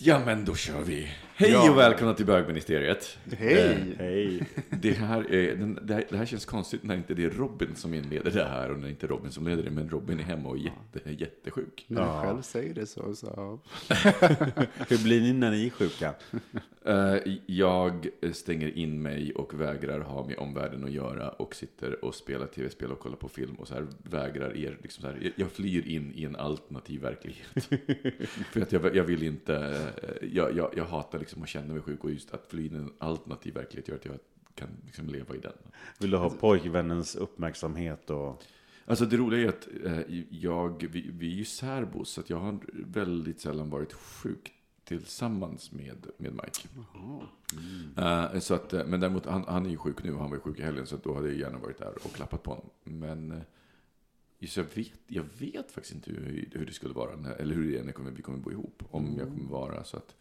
Ja, men då kör vi. Hej Ja. och välkomna till bögministeriet. Hej. Eh, Hej. Det här, är, den, det, här, det här känns konstigt när inte det är Robin som inleder det här och när inte Robin som leder det, men Robin är hemma och är jätte, jättesjuk. När du själv säger det så, så. Hur blir ni när ni är sjuka? Eh, Jag stänger in mig och vägrar ha med omvärlden att göra och sitter och spelar tv-spel och kollar på film och så här vägrar er, liksom så här, jag flyr in i en alternativ verklighet. För att jag, jag vill inte, eh, jag, jag, jag hatar liksom att känna mig sjuk och just att fly in i en alternativ verklighet gör att jag kan liksom leva i den. Vill du ha pojkvännens uppmärksamhet och... Alltså det roliga är att eh, jag, vi, vi är ju särbos så att jag har väldigt sällan varit sjuk tillsammans med, med Mike. Eh, så att, eh, men däremot, han, han är ju sjuk nu han var ju sjuk i helgen så att då hade jag gärna varit där och klappat på honom. Men eh, just jag, vet, jag vet faktiskt inte hur, hur det skulle vara, när, eller hur det är när vi kommer, vi kommer bo ihop. Om jag kommer vara så att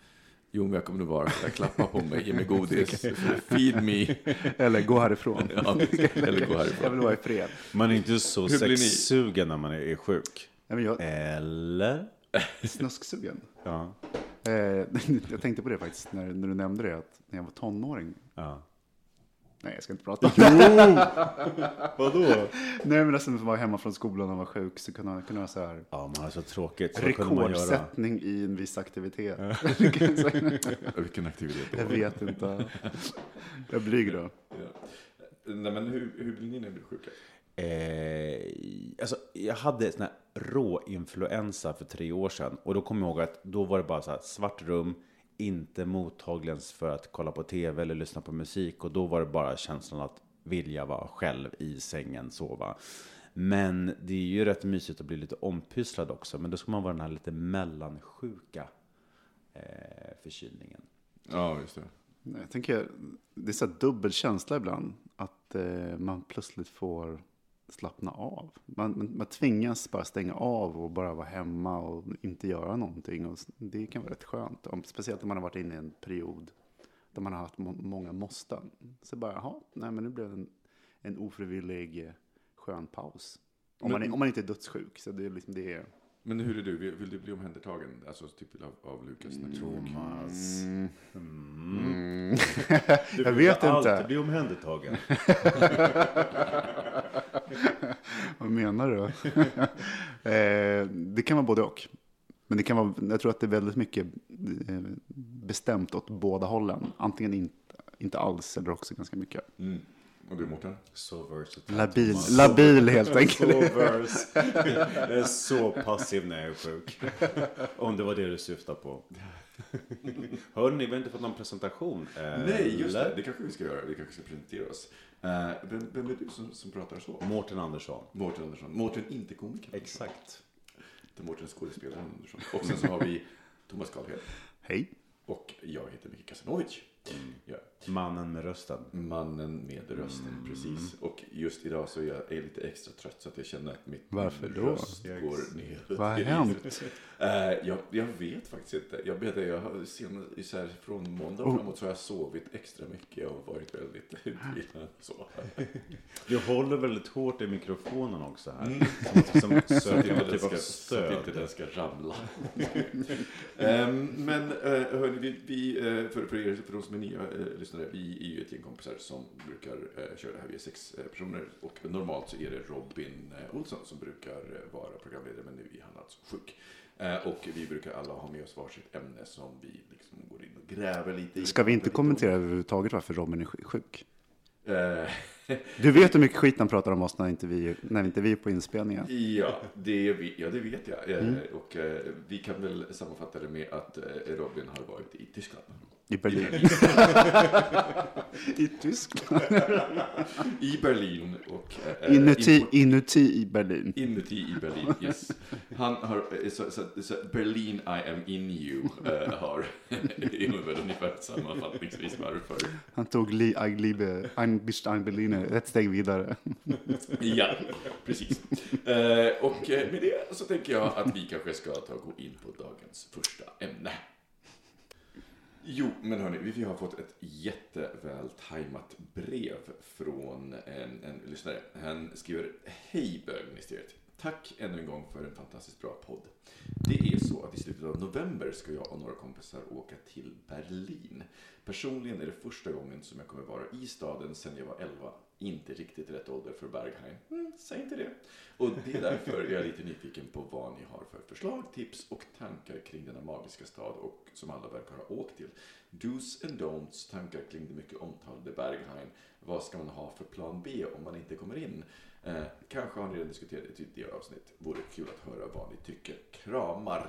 Jo, men jag kommer nog vara så där, klappa på mig, ge mig godis, feed me. Eller gå härifrån. Ja, eller gå Jag härifrån. vill vara i fred. Man är inte så sexsugen när man är sjuk. Nej, men jag Eller? snusksugen. Ja. Eh, jag tänkte på det faktiskt när, när du nämnde det, att när jag var tonåring. ja. Nej, jag ska inte prata om det. Vadå? Nej, men nästan var hemma från skolan och var sjuk så kunde man kunde ha så här Ja, man har så tråkigt. Så man rekordsättning i en viss aktivitet. Vilken aktivitet jag vet inte. Jag är blyg då. Nej, men hur, hur blir ni när ni blir sjuka? Eh, alltså, jag hade sån här råinfluensa för tre år sedan. Och då kommer jag ihåg att då var det bara så här svart rum, inte mottaglig ens för att kolla på tv eller lyssna på musik. Och då var det bara känslan att vilja vara själv i sängen, sova. Men det är ju rätt mysigt att bli lite ompysslad också. Men då ska man vara den här lite mellansjuka eh, förkylningen. Ja, just det. Jag tänker, det är så här dubbel känsla ibland. Att eh, man plötsligt får slappna av. Man, man, tvingas bara stänga av och bara vara hemma och inte göra någonting. Och det kan vara rätt skönt. Om, speciellt om man har varit inne i en period där man har haft må, många måsten. Så bara, jaha, nej men nu blev det en, en ofrivillig eh, skön paus. Om, man, är- om man inte är dödssjuk. Så det är liksom det är... Men hur är du? Vill, du bli omhändertagen? Alltså typ av, av Lukas? när du är sjuk? jag vet inte. alltid bli omhändertagen. Vad menar du? eh, det kan vara både och. Men det kan vara, jag tror att det är väldigt mycket eh, bestämt åt båda hållen. Antingen inte, inte alls eller också ganska mycket. Mm. Och du Mårten? Så versatile. Labil, labil helt Så enkelt. vers. Jag är så passiv när jag är sjuk. Om det var det du syftade på. Hörni, vi har inte fått någon presentation. Nej, just det. Det kanske vi ska göra. Vi kanske ska presentera oss. Eh, vem, vem är du som, som pratar så? Mårten Andersson. Mårten Andersson. Mårten inte komiker. Exakt. Inte Mårten skådespelaren Andersson. Och sen så har vi Thomas Karlhed. Hej. Och jag heter Micke Kasanovic. Ja. Mannen med rösten. Mannen med rösten, Mm. precis. Och just idag så är jag lite extra trött så att jag känner att mitt Varför då? röst går ner. Vad har hänt? Eh, jag, jag vet faktiskt inte. Jag vet jag har sen, så här, från måndag Oh. framåt så har jag sovit extra mycket och varit väldigt utvilad. Så. Du håller väldigt hårt i mikrofonen också här. Mm. Som, som Så att söker inte den typ ska, så att inte stöd. den ska ramla. Ehm, men uh, hörni, vi, vi, eh, för, för er för de som är nya uh, lyssnare, vi är ju ett gäng kompisar som brukar eh, köra det här. Vi är sex eh, personer och normalt så är det Robin eh, Olsson som brukar vara programledare, men nu är han alltså sjuk. Och vi brukar alla ha med oss varsitt ämne som vi liksom går in och gräver lite i. Ska vi inte kommentera överhuvudtaget varför Robin är sj- sjuk? Du vet hur mycket skit han pratar om oss när inte vi, när inte vi är på inspelningen. Ja, det, ja, det vet jag. Mm. Och vi kan väl sammanfatta det med att Robin har varit i Tyskland. I Berlin. I Tyskland. I Berlin och... eh, Inuti, inuti i Berlin. Inuti i Berlin, yes. Han har, eh, så, så, så Berlin I am in you eh, har, ungefär sammanfattningsvis varför. Han tog li, ich liebe, ein bist ein Berliner ett steg vidare. Ja, precis. Eh, och med det så tänker jag att vi kanske ska ta och gå in på dagens första ämne. Jo, men hörni, vi har fått ett jätteväl tajmat brev från en, en lyssnare. Han skriver Hej bögministeriet. Tack ännu en gång för en fantastiskt bra podd. Det är så att i slutet av november ska jag och några kompisar åka till Berlin. Personligen är det första gången som jag kommer vara i staden sedan jag var 11. Inte riktigt rätt ålder för Berghain. Mm, säg inte det. Och det är därför jag är lite nyfiken på vad ni har för förslag, tips och tankar kring denna magiska stad och som alla verkar ha åkt till. Do's and don'ts, tankar kring det mycket omtalade Berghain. Vad ska man ha för plan B om man inte kommer in? Eh, kanske har ni redan diskuterat det i ett tidigare avsnitt. Vore kul att höra vad ni tycker. Kramar!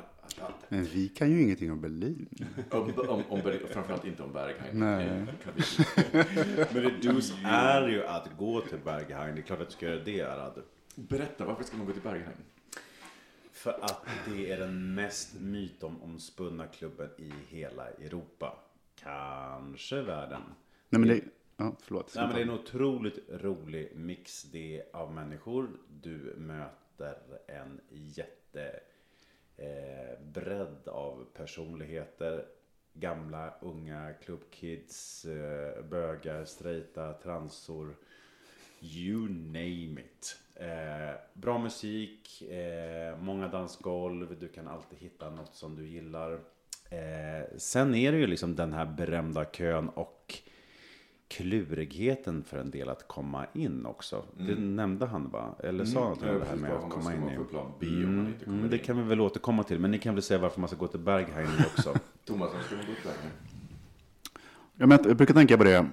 Men vi kan ju ingenting om Berlin. Om, om, om Berlin, framförallt inte om Berghain. Nej. Eh, Men det dus är ju att gå till Berghain. Det är klart att du ska göra det, Arad. berätta, varför ska man gå till Berghain? För att det är den mest mytomspunna klubben i hela Europa. Kanske världen. Nej men det, ja förlåt. Nej, men det är en otroligt rolig mix det av människor. Du möter en jätte eh, bredd av personligheter. Gamla, unga, klubbkids, eh, bögar, straighta, transor. You name it. Eh, bra musik, eh, många dansgolv, du kan alltid hitta något som du gillar. Eh, sen är det ju liksom den här berömda kön och klurigheten för en del att komma in också. Det nämnde han va? Eller sa han Mm, det här med att komma in i? B om man inte kommer Mm, det in. kan vi väl återkomma till. Men ni kan väl säga varför man ska gå till Berghain också. Thomas, varför ska man gå till Berghain? Ja, men jag brukar tänka på det.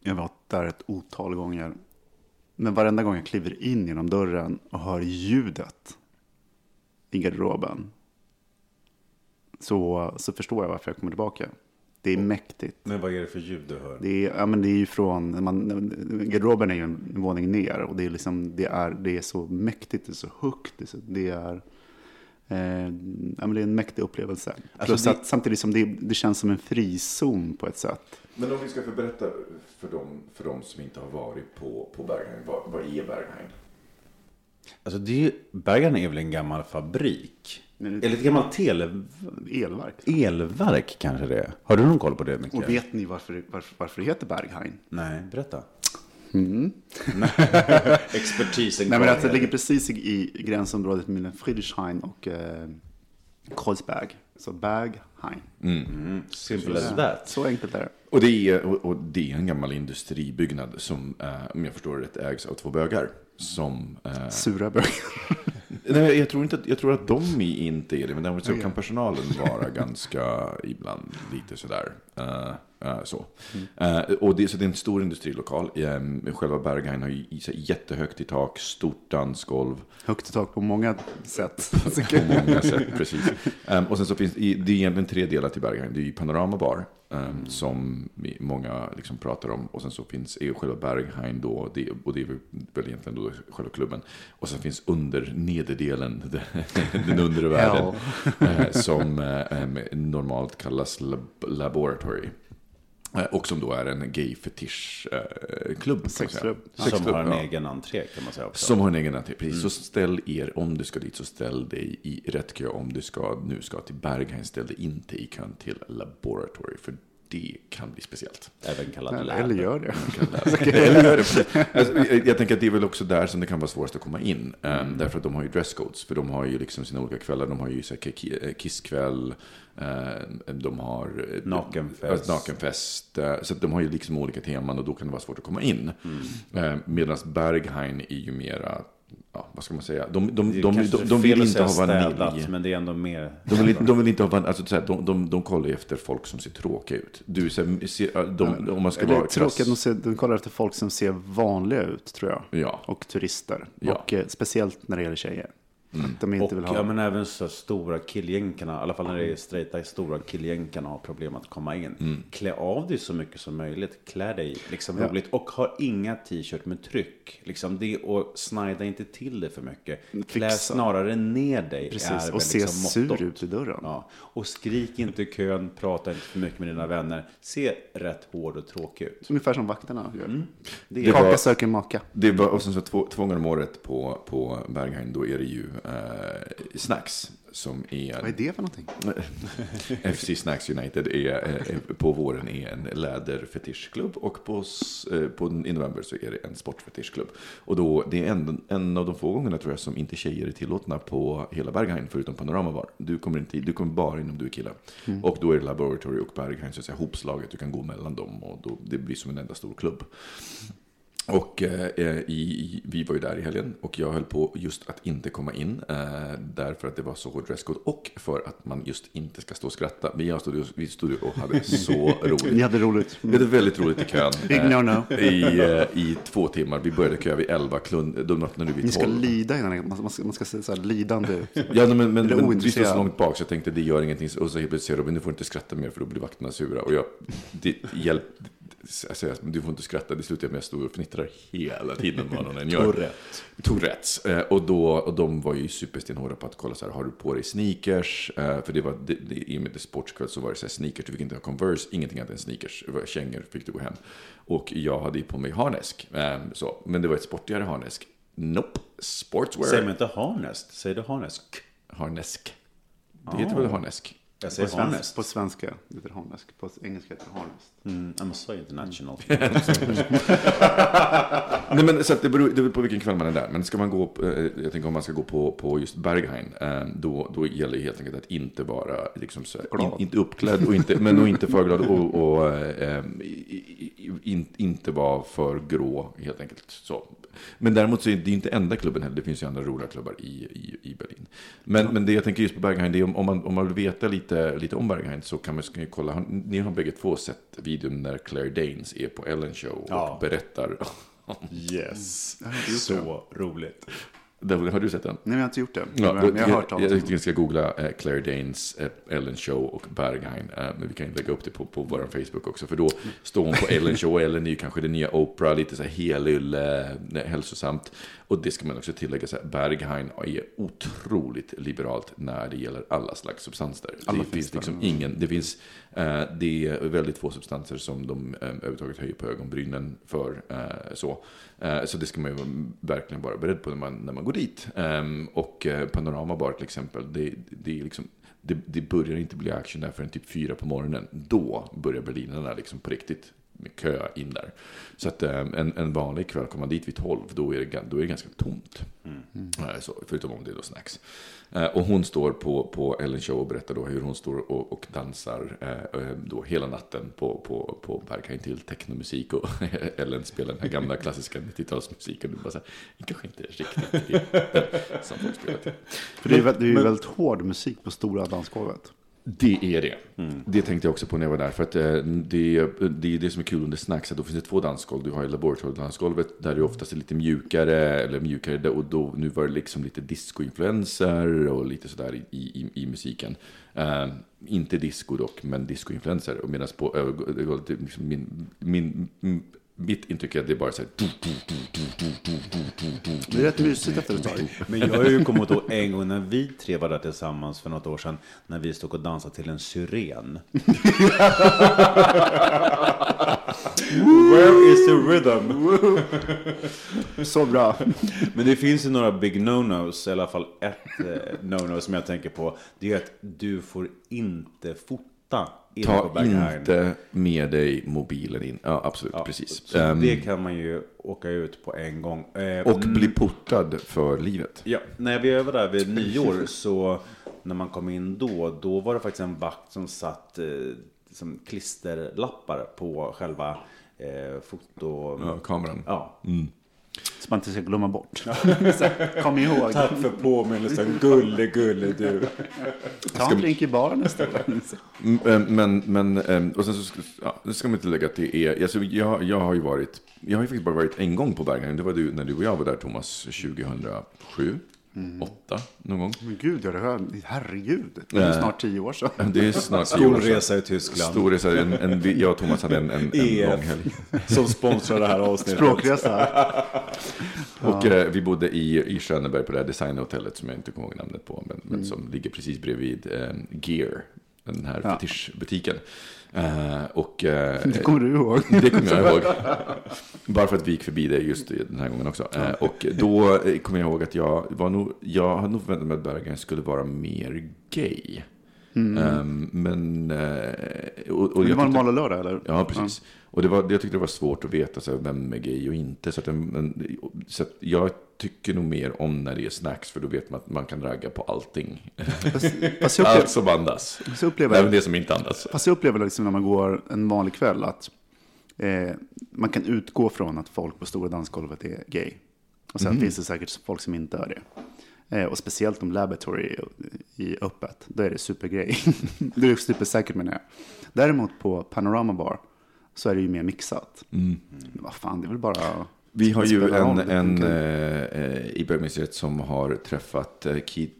Jag har varit där ett otal gånger. Men varenda gång jag kliver in genom dörren och hör ljudet i garderoben. Så, så förstår jag varför jag kommer tillbaka. Det är mäktigt. Men vad är det för ljud du hör? Det är, ja, men det är ju från, man, garderoben är ju en våning ner och det är, liksom, det är, det är så mäktigt, det är så högt, det är, så, det är, eh, ja, men det är en mäktig upplevelse. Alltså Plus det- att samtidigt som det, det känns som en frizon på ett sätt. Men om vi ska berätta för dem, för dem som inte har varit på, på Berghain, vad, vad är Berghain? Alltså det är, ju- Berghain är väl en gammal fabrik? Eller ett gammalt tele... Elverk. Elverk kanske det är. Har du någon koll på det Micke? Och vet ni varför, varför, varför det heter Berghain? Nej, berätta. Mm. Expertisen Nej, men alltså, det ligger precis i, i gränsområdet mellan Friedrichshain och eh, Kreuzberg. Så Berghain. Simple as that. Så enkelt är det. Och det är, och, och det är en gammal industribyggnad som, eh, om jag förstår det rätt, ägs av två bögar. Som, eh, Sura bögar. nej, jag, tror inte, att- jag tror att de inte är det, men däremot så kan personalen vara ganska ibland lite sådär. eh, eh, så. Eh, och det, så det är en stor industrilokal. Um, själva Berghain har ju jättehögt i tak, stort dansgolv. Högt i tak på många sätt. på många sätt, precis. Ehm, och sen så finns det, det är egentligen tre delar till Berghain. Det är ju Panorama Bar, ehm, som vi- många liksom pratar om. Och sen så finns själva Berghain då, det, och det är väl- egentligen då själva klubben. Och sen finns under nederdelen, den undre världen, eh, som eh, normalt kallas lab, Laboratory. Eh, Och som då är en gay fetischklubb. Sexklubb. Som har en ja. egen entré kan man säga också. Som har en egen entré, precis. Så ställ er, om du ska dit, så ställ dig i rätt kö. Om du ska, nu ska till Berghain, ställ dig inte i kön till Laboratory. För det kan bli speciellt. Även Eller, lab. eller gör det. Eller gör det, alltså, jag, tänker att det är väl också där som det kan vara svårast att komma in. Um, därför att de har ju dresscodes. För de har ju liksom sina olika kvällar. De har ju ki- kisskväll. eh, de har eh, Nakenfest. ja, nakenfest. eh, Så att de har ju liksom olika teman och då kan det vara svårt att komma in. Mm. Medan Berghain är ju mera, ja, vad ska man säga? De, de, de, de, vill inte ha vanilj. men det är ändå mer... De vill, inte- de vill inte ha vanilj. Alltså, de, de, de kollar ju efter folk som ser tråkiga ut. Du, så här, ser, de, om man ska Eller vara tråkigt, de, ser, de kollar efter folk som ser vanliga ut, tror jag. Ja. Och turister. Ja. Och eh, speciellt när det gäller tjejer. Att de inte Och vill ha... ja, men även så stora killgänkarna, i alla fall när det är straighta stora killgänkarna har problem att komma in. Mm. Klä av dig så mycket som möjligt, klä dig liksom Ja. roligt och ha inga t-shirt med tryck. Liksom det och snida inte till det för mycket. Klä Fixa. snarare ner dig. Precis, och se liksom sur mottot. ut i dörren. Ja. Och skrik inte i kön, prata inte för mycket med dina vänner. Se rätt hård och tråkig ut. Ungefär som vakterna gör. Mm. Det Det är Kaka var- söker maka. Det var, och sen så två, två gånger om året på, på Berghain, då är det ju Snacks som är... Vad är det för någonting? FC Snacks United är eh, på våren är en läderfetischklubb och på, eh, på, i november så är det en sportfetischklubb. Och då, det är en, en av de få gångerna tror jag som inte tjejer är tillåtna på hela Berghain förutom Panorama Bar. Du kommer, inte, du kommer bara in om du är kille. Och då är det Laboratory och Berghain så att säga hopslaget. Du kan gå mellan dem och då, det blir som en enda stor klubb. Och eh, i, i, vi var ju där i helgen och jag höll på just att inte komma in eh, därför att det var så hård dresscode och för att man just inte ska stå och skratta. Vi stod, vi stod och hade så roligt. Ni hade roligt. Vi hade väldigt roligt i kön. Big eh, no-no. I, eh, I två timmar. Vi började kö vid 11, klund, de öppnade vid Ni ska 12. lida innan man, man ska, man ska se så här lidande ut. Ja, men, men, men vi stod så långt bak så jag tänkte det gör ingenting. Och så helt plötsligt säger Robin, du får inte skratta mer för då blir vakterna sura. Och jag, det, hjälp, säger, du får inte skratta. Det slutar med att jag står och fnittrar hela tiden vad någon än gör. Tourette. Tourettes. Eh, och, då, och de var ju superstenhårda på att kolla så här, har du på dig sneakers? Eh, för det var, det, det, i och med det sportskväll så var det så här, sneakers, du fick inte ha Converse, ingenting annat än sneakers. Det var Kängor fick du gå hem. Och jag hade ju på mig harnesk. Eh, så, men det var ett sportigare harnesk. Nope, sportswear. Säger man inte harnest? Säger du harnesk? Harnesk. Det heter väl harnesk? Jag På, säger svensk, harnest. på svenska heter det harnesk. På engelska heter det harnest. Mm, I'm so international. Nej, men, så det, beror, det beror på vilken kväll man är där. Men ska man gå, på, eh, jag tänker om man ska gå på, på just Berghain, eh, då, då gäller det helt enkelt att inte vara liksom, så, in, inte uppklädd, och inte, men och inte för glad och, och eh, i- i- in, inte vara för grå helt enkelt. Så. Men däremot så är det inte enda klubben heller, det finns ju andra roliga klubbar i, i, i Berlin. Men, men det jag tänker just på Berghain, det är om, om, man, om man vill veta lite, lite om Berghain så kan man ju kolla, har- ni har bägge två sett videon när Claire Danes är på Ellen Show och Ja. berättar Yes. Så roligt. Har du sett den? Nej, men jag har inte gjort det. Ja, men jag har hört jag, talas jag om tycker ni ska googla eh, Claire Danes, eh, Ellen Show och Berghain. Eh, men vi kan lägga upp det på, på vår Facebook också. För då står hon på Ellen Show. Ellen är ju kanske det nya Oprah, lite så här helyll, eh, hälsosamt. Och det ska man också tillägga, så här, Berghain är otroligt liberalt när det gäller alla slags substanser. Alla det finns liksom ingen, det finns, eh, det är väldigt få substanser som de eh, överhuvudtaget höjer på ögonbrynen för. Eh, så. Eh, så det ska man ju verkligen vara beredd på när man, när man går dit. Ehm, och eh, Panorama Bar till exempel, det, det är liksom det, det börjar inte bli action där förrän typ fyra på morgonen. Då börjar berlinarna liksom på riktigt kö in där. Så att eh, en, en vanlig kväll, kommer man dit vid tolv, då är det, då är det ganska tomt. Eh, Så, förutom om det är då snacks. Eh, Och hon står på, på Ellen Show och berättar då hur hon står och, och dansar då hela natten på, på, på Berghain till technomusik. Och Ellen spelar den här gamla klassiska 90-talsmusiken. Det är bara så här, det kanske inte är riktigt det som folk spelar till. För det är, vä- det är ju väldigt hård musik på stora dansgolvet. Det är det. Det tänkte jag också på när jag var där. För att eh, det, det är det som är kul under snacks. Att då finns det två dansgolv. Du har ju laboratoriedansgolvet där det oftast är lite mjukare. Eller mjukare. Och då, nu var det liksom lite discoinfluenser och lite sådär i, i, i musiken. Eh, inte disco dock, men discoinfluenser. Och medan på övergolvet, liksom min, min mitt intryck är att det bara är så här... Det är rätt mysigt efter ett tag. Men jag har ju kommit ihåg en gång när vi tre var där tillsammans för något år sedan. När vi stod och dansade till en syren. Where is the rhythm? så bra. Men det finns ju några big no-nos. I alla fall ett no-no som jag tänker på. Det är att du får inte fota på Ta inte med dig mobilen in. Ja, absolut, Ja, precis. Så Ehm, det kan man ju åka ut på en gång. Eh, och bli portad för livet. Ja, när vi var där vid nyår så när man kom in då, då var det faktiskt en vakt som satt eh, som klisterlappar på själva eh, foto... Ja, kameran. Ja. Så man inte ska glömma bort. Kom ihåg. Tack för påminnelsen, gulle gulle du. Ta en drink i baren istället. Mm, eh, Men, men eh, och sen så ska, ja, det ska man inte lägga att det är, alltså, jag, jag har ju varit, jag har ju faktiskt bara varit en gång på Berghain. Det var du, när du och jag var där Thomas, 2007, 2008 någon gång. Men gud, ja, det här, herregud. Det är Eh. snart tio år sedan. Det är snart tio år sedan. I Tyskland. Stor resa, en, en, jag och Thomas hade en, en, en EF. lång helg. Som sponsrar det här avsnittet. Språkresa. Och eh, vi bodde i, i Schöneberg på det här designhotellet som jag inte kommer ihåg namnet på. Men, men Mm. som ligger precis bredvid eh, Gear, den här Ja. fetischbutiken. Eh, och, eh, Det kommer du ihåg. Det kommer jag ihåg. Bara för att vi gick förbi det just den här gången också. Eh, Och då kommer jag ihåg att jag var nog, jag hade nog förväntat mig att Berggren skulle vara mer gay. Ehm, men... Och, och Det var en tyckte- lördag eller? Ja, precis. Och det var, jag tyckte det var svårt att veta så här, vem är gay och inte. Så, att en, en, så att jag tycker nog mer om när det är snacks, för då vet man att man kan ragga på allting. Fast, fast jag Allt upplever, som andas. fast upplever, Även det som inte andas. fast jag upplever liksom när man går en vanlig kväll att eh, man kan utgå från att folk på stora dansgolvet är gay. Och sen finns det säkert folk som inte är det. Eh, och speciellt om Laboratory i, öppet, då är det supergrej. det är supersäkert menar jag. Däremot på Panorama Bar så är det ju mer mixat. Men vad fan, det är väl bara... Vi har ju en, en eh, eh, i Bergministeriet som har träffat eh, Keith,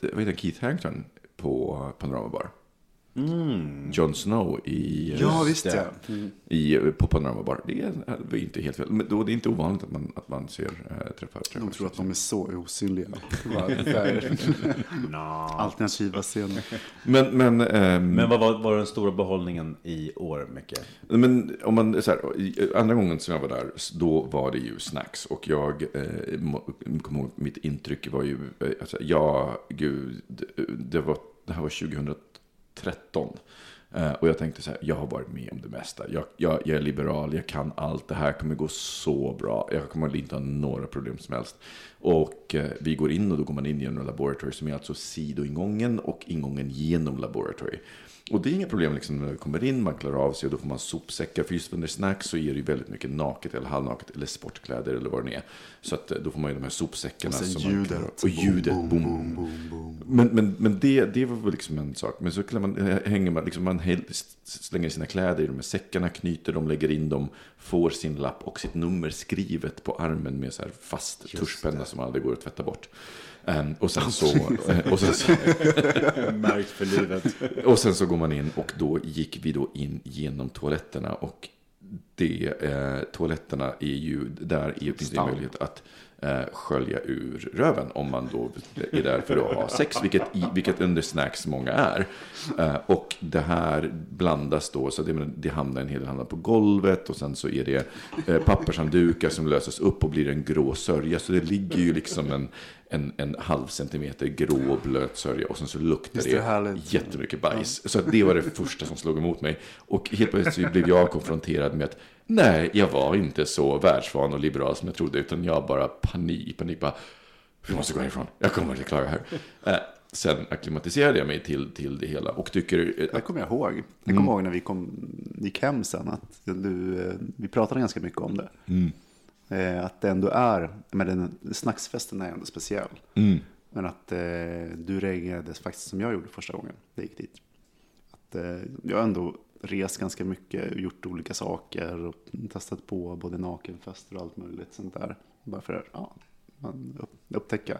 vad heter Keith Harington på Panorama Bar. Mm. Jon Snow i, ja, visst, ja. Eh, mm. I, eh, på Panorama Bar. Det är eh, inte helt fel. Men då, det är inte ovanligt att man, att man ser äh, träffar. De tror att de är så osynliga. no. Alternativa scener. Men, men, ähm, men vad var, var, den stora behållningen i år, mycket? Men om man, så här, andra gången som jag var där, då var det ju snacks. Och jag eh, kommer ihåg, mitt intryck var ju, alltså, ja, gud, det, var, det här var 2000 13. Eh, och jag tänkte så här, jag har varit med om det mesta. Jag, jag, jag, är liberal, jag kan allt. Det här kommer gå så bra. Jag kommer inte ha några problem som helst. Och eh, vi går in och då går man in genom laboratory som är alltså sidoingången och ingången genom laboratory. Och det är inga problem liksom när vi kommer in, man klarar av sig och då får man sopsäckar. För just under snacks så är det ju väldigt mycket naket eller halvnaket eller sportkläder eller vad det är. Så att eh, då får man ju de här sopsäckarna. Och sen som man ljudet. av. Och ljudet, boom, boom, boom. Men, men, men det, det var väl liksom en sak. Men så kan man, eh, hänger man, liksom man slänger sina kläder i de här säckarna, knyter dem, lägger in dem, får sin lapp och sitt nummer skrivet på armen med så här fast tuschpenna som aldrig går att tvätta bort. Ehm, och sen så... eh, och sen så Märkt för livet. och sen så går man in och då gick vi då in genom toaletterna och det, eh, toaletterna är ju, där är, finns det möjlighet att eh, skölja ur röven om man då är där för att ha sex, vilket, vilket under snacks många är. Eh, och det här blandas då, så det, det hamnar en hel del hamnar på golvet och sen så är det eh, pappershanddukar som löses upp och blir en grå sörja. Så det ligger ju liksom en, en, en halv centimeter grå blöt sörja och sen så luktar det, det härligt? jättemycket bajs. Så att det var det första som slog emot mig. Och helt plötsligt blev jag konfronterad med att nej, jag var inte så världsvan och liberal som jag trodde, utan jag bara panik, panik, bara vi måste gå härifrån, jag kommer inte klara det här. Eh, sen akklimatiserade jag mig till, till det hela och tycker eh, Det kommer jag ihåg. Jag kommer ihåg när vi kom, gick hem sen att du, eh, vi pratade ganska mycket om det. Eh, Att det ändå är, men den, snacksfesten är ändå speciell. Men att eh, du reagerade faktiskt som jag gjorde första gången jag gick dit. Att, eh, jag har ändå rest ganska mycket, gjort olika saker och testat på både nakenfester och allt möjligt sånt där. Bara för att ja, man upp, upptäcka.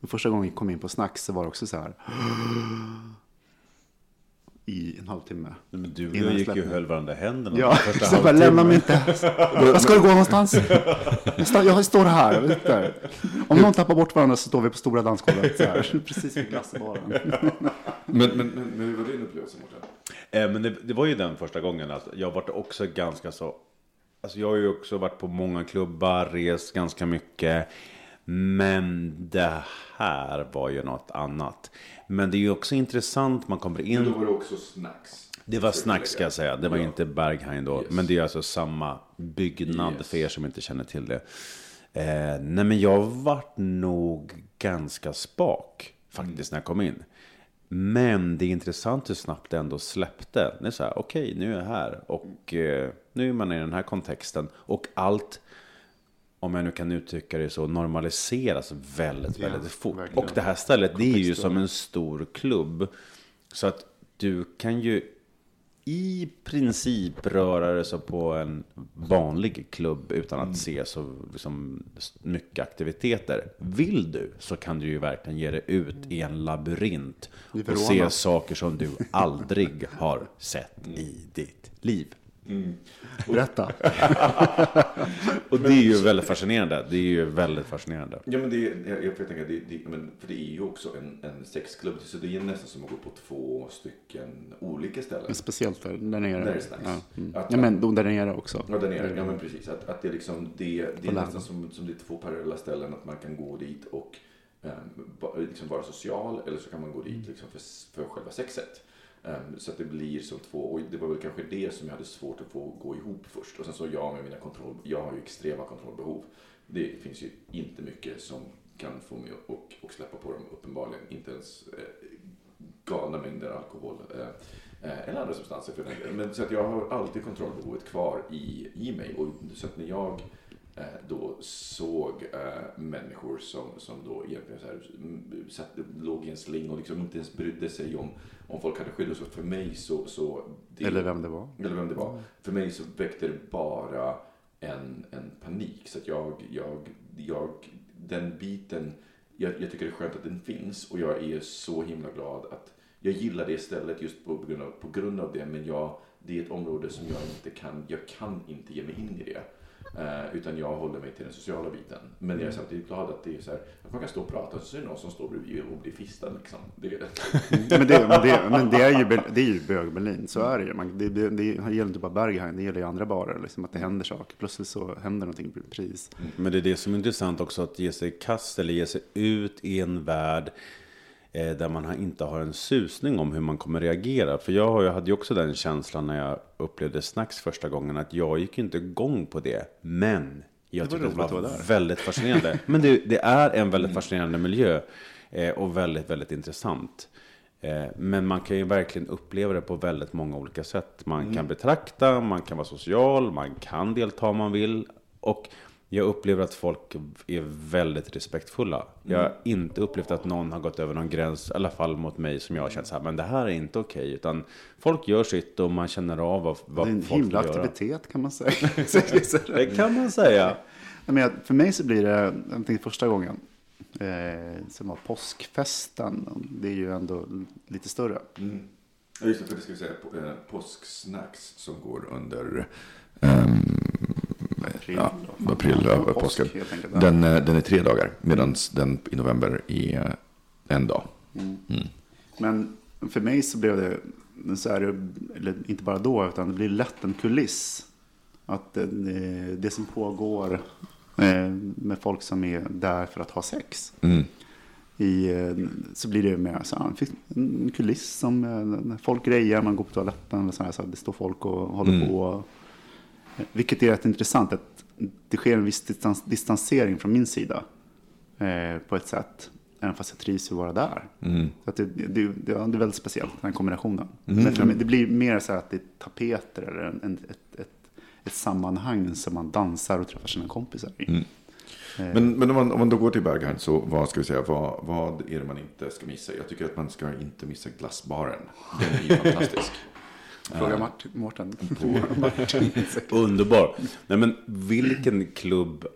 Men första gången jag kom in på snacks så var det också så här. i en halvtimme. Men du Innan gick ju och höll varandra i händerna. Ja, så jag bara, lämna mig inte. Var ska du gå någonstans? Jag står, jag här, jag vet inte. Om någon tappar bort varandra så står vi på stora dansgolvet precis vid glassbaren. Men, men, men, hur var din upplevelse Mårten? Eh, Men det, det var ju den första gången att jag varit också ganska så... Alltså jag har ju också varit på många klubbar, rest ganska mycket. Men det här var ju något annat. Men det är ju också intressant, man kommer in... Men då var det också snacks. Det var snacks ska jag säga, det var Ja. inte Berghain då. Yes. Men det är alltså samma byggnad Yes. för er som inte känner till det. Eh, nej men jag vart nog ganska spak faktiskt när jag kom in. Men det är intressant hur snabbt det ändå släppte. Det är så här, okej nu är jag här och eh, nu är man i den här kontexten. Och allt, om jag nu kan uttrycka det så, normaliseras väldigt, Ja, väldigt fort. verkligen. Och det här stället, det är ju som en stor klubb. Så att du kan ju i princip röra dig så på en vanlig klubb utan Mm. att se så liksom, mycket aktiviteter. Vill du så kan du ju verkligen ge dig ut i en labyrint och se saker som du aldrig har sett i ditt liv. Berätta. Och det är ju väldigt fascinerande. Det är ju väldigt fascinerande. Ja men det, är- jag, jag får tänka, det, det, men, för det är ju också en, en sexklubb. Så det är nästan som att gå på två stycken olika ställen. Men speciellt där, där nere. Där är snacks. Ja, mm. Att- ja men där nere också. Ja, där nere. Ja, men precis. Att, att det, är liksom, det, det är nästan som, som det är två parallella ställen. Att man kan gå dit och ba, liksom vara social. Eller så kan man gå dit liksom för, för själva sexet. Ehm, så att det blir som två. Och det var väl kanske det som jag hade svårt att få gå ihop först. Och sen så jag med mina kontroll. Jag har ju extrema kontrollbehov. Det finns ju inte mycket som kan få mig att och, och släppa på dem uppenbarligen. Inte ens eh, galna mängder alkohol. Eh, eh eller andra substanser för den. Men så att jag har alltid kontrollbehovet kvar i, i mig. Och så att när jag då såg eh, människor som, som då egentligen så här, mm, satt, låg i en sling och liksom inte ens brydde sig om, om folk hade skydd så. För mig så... så det, Eller vem det var. eller vem det var. För mig så väckte det bara en, en panik. Så att jag, jag, jag, den biten, jag, jag tycker det är skönt att den finns och jag är så himla glad att jag gillar det stället just på grund av, på grund av det. Men jag, det är ett område som jag inte kan, jag kan inte ge mig in i det. Eh, utan jag håller mig till den sociala biten. Men jag är samtidigt glad att det är så här, att man kan stå och prata och så är det någon som står bredvid och blir fistad liksom. Det, Men det, men det, men det är ju, det är ju bög-Berlin, så är det ju. Man, det, det, det gäller inte bara Berghain, det gäller ju andra barer. Liksom, att det händer saker. Plötsligt så händer någonting pris. Men det är det som är intressant också, att ge sig i kast eller ge sig ut i en värld där man inte har en susning om hur man kommer reagera. För jag, hade ju också den känslan när jag upplevde snacks första gången, att jag gick inte igång på det. Men jag Det var tyckte det var vara där. väldigt fascinerande. Men det, det är en väldigt fascinerande miljö eh, och väldigt, väldigt intressant. Eh, Men man kan ju verkligen uppleva det på väldigt många olika sätt. Man kan betrakta, man kan vara social, man kan delta om man vill. Och jag upplever att folk är väldigt respektfulla. Jag har inte upplevt att någon har gått över någon gräns, i alla fall mot mig, som jag har känt så här, men det här är inte okej. Utan folk gör sitt och man känner av vad, vad Det är en folk himla vill göra. aktivitet kan man säga. Det kan man säga. Men för mig så blir det, jag tänkte första gången, eh, som var påskfesten. Det är ju ändå lite större. Ja, just det, för det ska vi säga, på- eh, påsksnacks som går under ehm, April, ja, april, Ja, påsk, påsken. Den, eh, den är tre dagar, medan den i november är en dag. Men för mig så blev det, så är det, eller inte bara då, utan det blir lätt en kuliss. Att eh, det som pågår eh, med folk som är där för att ha sex. Mm. I, eh, så blir det mer så här, en kuliss som eh, folk grejer, man går på toaletten, och så här, så här, det står folk och håller Mm. på. Eh, Vilket är rätt intressant, att det sker en viss distans, distansering från min sida eh, på ett sätt. Även fast jag trivs att vara där. Mm. Så att det, det, det, det är väldigt speciellt, den här kombinationen. Men mig, det blir mer så att det är tapeter eller en, en, ett, ett, ett sammanhang som man dansar och träffar sina kompisar i. Men, men om, man, om man då går till Berghain, så vad ska vi säga, vad, vad är det man inte ska missa? Jag tycker att man ska inte missa glassbaren. Den är ju fantastisk. Fråga Martin, Mårten. Underbar. Nej, men vilken klubb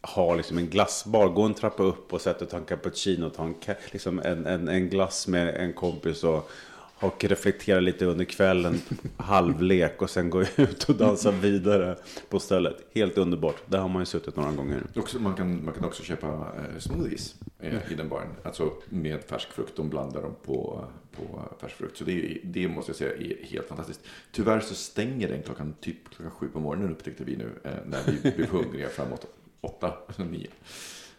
har liksom en glassbar, gå en trappa upp och sätta och ta en cappuccino, ta en, liksom en, en, en glass med en kompis och och reflektera lite under kvällen, halvlek och sen gå ut och dansa vidare på stället. Helt underbart. Där har man ju suttit några gånger. Också, man, kan, man kan också köpa eh, smoothies eh, i den baren. Alltså med färsk frukt. De blandar dem på, på färsk frukt. Så det, är- det måste jag säga är helt fantastiskt. Tyvärr så stänger den klockan typ klockan sju på morgonen upptäckte vi nu. Eh, när vi blev hungriga framåt åtta, nio.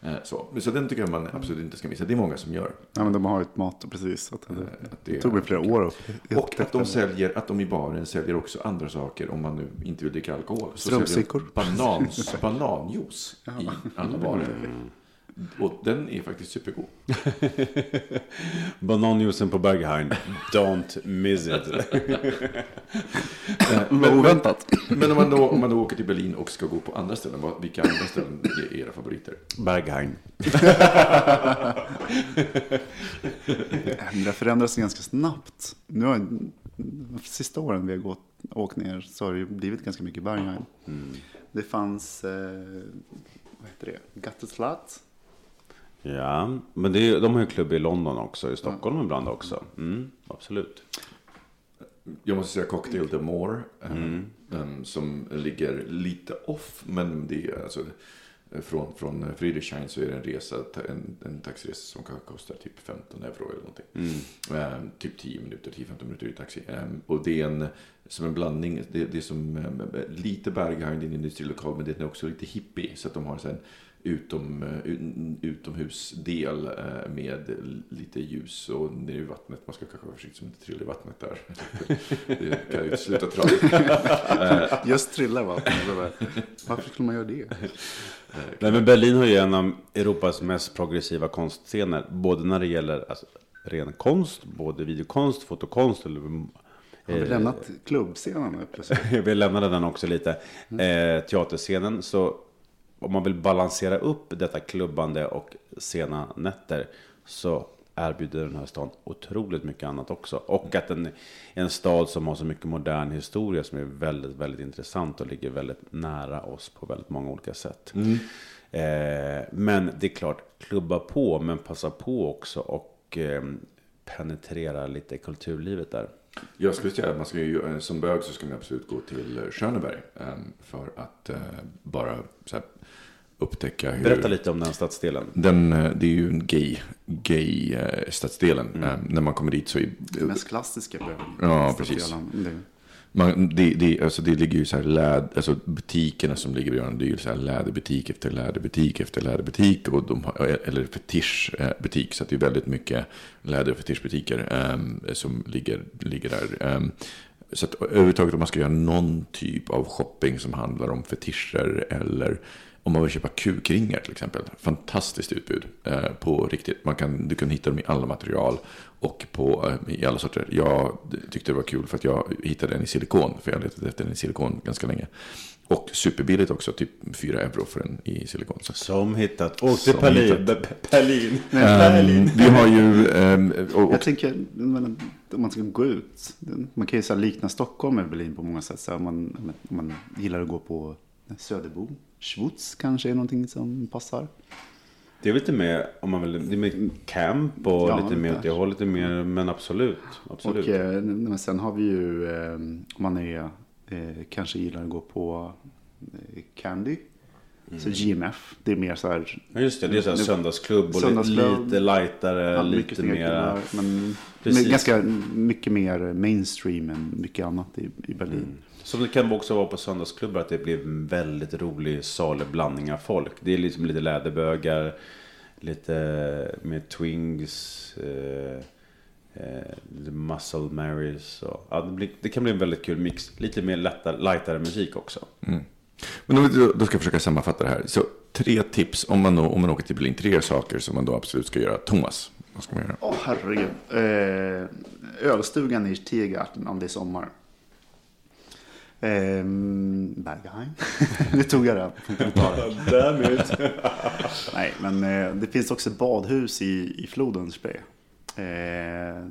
Eh, så. så den tycker jag man absolut inte ska missa. Det är många som gör. Ja, men de har ett mat precis. Så att det, Eh, att det tog mig flera år att Och att de säljer, att de i baren säljer också andra saker om man nu inte vill dricka alkohol. Banans, bananjuice i alla barer. Och den är faktiskt supergod. Bananjuicen på Berghain. Don't miss it. Vad oväntat. Men om man, då, om man då åker till Berlin och ska gå på andra ställen, vad, vilka andra ställen är era favoriter? Berghain. Men Det förändras ganska snabbt. Nu har, de sista åren vi har gått, åkt ner så har det blivit ganska mycket Berghain. Det fanns, eh, vad heter det, Gatteslat. Ja, men det är, de har ju klubb i London också, i Stockholm ibland också. Mm, absolut. Jag måste säga Cocktail de More. eh, eh, som ligger lite off. Men det är alltså. eh, Från, från Friedrichshain så är det en resa, en, en taxiresa som kan kosta typ 15 euro eller någonting. Eh, typ 10 minuter, 10-15 minuter i taxi. Eh, och det är en, som en blandning, det, det är som eh, lite Berghain, det är en industrilokal, men det är också lite hippie. Så att de har så här en utom, eh, ut- utomhusdel eh, med lite ljus och nere i vattnet. Man ska kanske vara försiktig som inte trillar i vattnet där. Det kan ju sluta tragiskt. Just trillar va? Varför skulle man göra det? Nej, men Berlin har ju en av Europas mest progressiva konstscener. Både när det gäller alltså, ren konst, både videokonst, fotokonst. Eller, Har vi lämnat klubbscenen nu plötsligt? vi lämnade den också lite. Eh, teaterscenen. Så om man vill balansera upp detta klubbande och sena nätter så erbjuder den här stan otroligt mycket annat också. Och att den är en stad som har så mycket modern historia som är väldigt, väldigt intressant och ligger väldigt nära oss på väldigt många olika sätt. Eh, men det är klart, klubba på, men passa på också och eh, penetrera lite kulturlivet där. Jag skulle säga att man ska ju, eh, som bög så ska man absolut gå till Schöneberg. eh, För att eh, bara så här, upptäcka hur... Berätta lite om den stadsdelen. Den, eh, det är ju en gay, gay eh, stadsdelen. Eh, När man kommer dit så är Det mest klassiska. Ja, precis. Det, Man, det, det, alltså det ligger ju så här läd, alltså butikerna som ligger bredvid det är ju så här läderbutik efter läderbutik efter läderbutik. Och de har, eller fetischbutik. Så att det är väldigt mycket läder och fetischbutiker ehm, som ligger, ligger där. Ehm, så att överhuvudtaget om man ska göra någon typ av shopping som handlar om fetischer eller om man vill köpa kukringar till exempel. Fantastiskt utbud eh, på riktigt. Man kan, du kan hitta dem i alla material och på, eh, i alla sorter. Jag tyckte det var kul för att jag hittade en i silikon. För jag letade efter en i silikon ganska länge. Och superbilligt också, typ 4 euro för en i silikon. Så. Som hittat. Som Berlin. hittat. Berlin. Ehm, vi har ju... ehm, och, och, jag tänker, men, om man ska gå ut. Man kan ju så likna Stockholm med Berlin på många sätt. Så här, om, man, om man gillar att gå på Söderbo. Schwutz kanske är någonting som passar. Det är lite mer, om man vill, det är mer camp och Ja, lite mer åt det hållet, lite mer, men absolut. absolut. Och eh, men sen har vi ju, eh, om man är, eh, kanske gillar att gå på eh, Candy. Så GMF, det är mer så här. Ja, just det, det är så här söndagsklubb och Söndagsklubb. lite lightare, ja, lite klubbar, Men men ganska mycket mer mainstream än mycket annat i, i Berlin. Som det kan också vara på söndagsklubbar, att det blir en väldigt rolig salig blandning av folk. Det är liksom lite läderbögar, lite med twings, eh, eh, lite muscle marys. Och, ja, det, blir, det kan bli en väldigt kul mix. Lite mer lättare, lightare musik också. men om vi då, då ska jag försöka sammanfatta det här. Så tre tips om man, då, om man åker till Berlin. Tre saker som man då absolut ska göra. Thomas, vad ska man göra? Åh herregud. Eh, ölstugan i Tiergarten om det är sommar. Eh, Berghain. det tog jag det. Nej, men eh, det finns också badhus i, i floden Spree. Eh,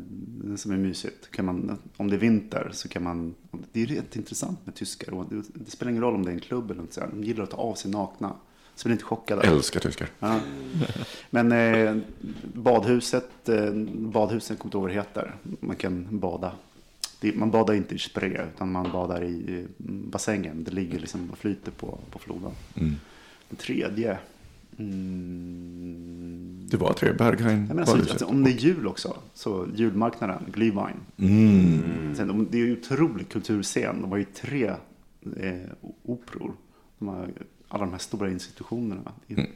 som är mysigt. Kan man, om det är vinter så kan man... Det är rätt intressant med tyskar. Och det, det spelar ingen roll om det är en klubb eller något sånt. De gillar att ta av sig nakna. Så bli inte chockade. Älskar tyskar. Ja. Men eh, badhuset, eh, badhuset kommer inte ihåg vad det heter. Man kan bada. Det, man badar inte i Spree utan man badar i bassängen. Det ligger liksom och flyter på, på floden. Mm. Den tredje. Mm, Det var tre Berghain. Alltså, alltså, om det är jul också, så julmarknaden, Glühwein. Mm. Sen, det är ju otrolig kulturscen. De har ju tre eh, operor. De har alla de här stora institutionerna. Mm.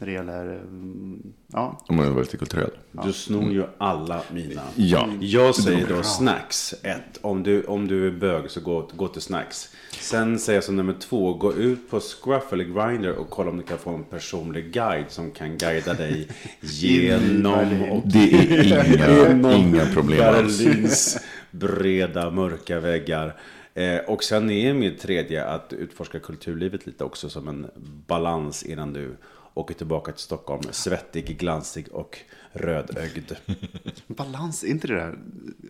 När det gäller, mm, ja. Om man är väldigt kulturell. Du snor ju alla mina. Ja. Jag säger då snacks. Ett, om du, om du är bög så gå, gå till snacks. Sen säger jag som nummer två, gå ut på Scruff eller Grindr och kolla om du kan få en personlig guide som kan guida dig genom och Det är inga, inga problem alls. Berlins breda mörka väggar. Eh, och sen är min tredje att utforska kulturlivet lite också som en balans innan du åker tillbaka till Stockholm. Svettig, glansig och rödögd. Balans, är inte det där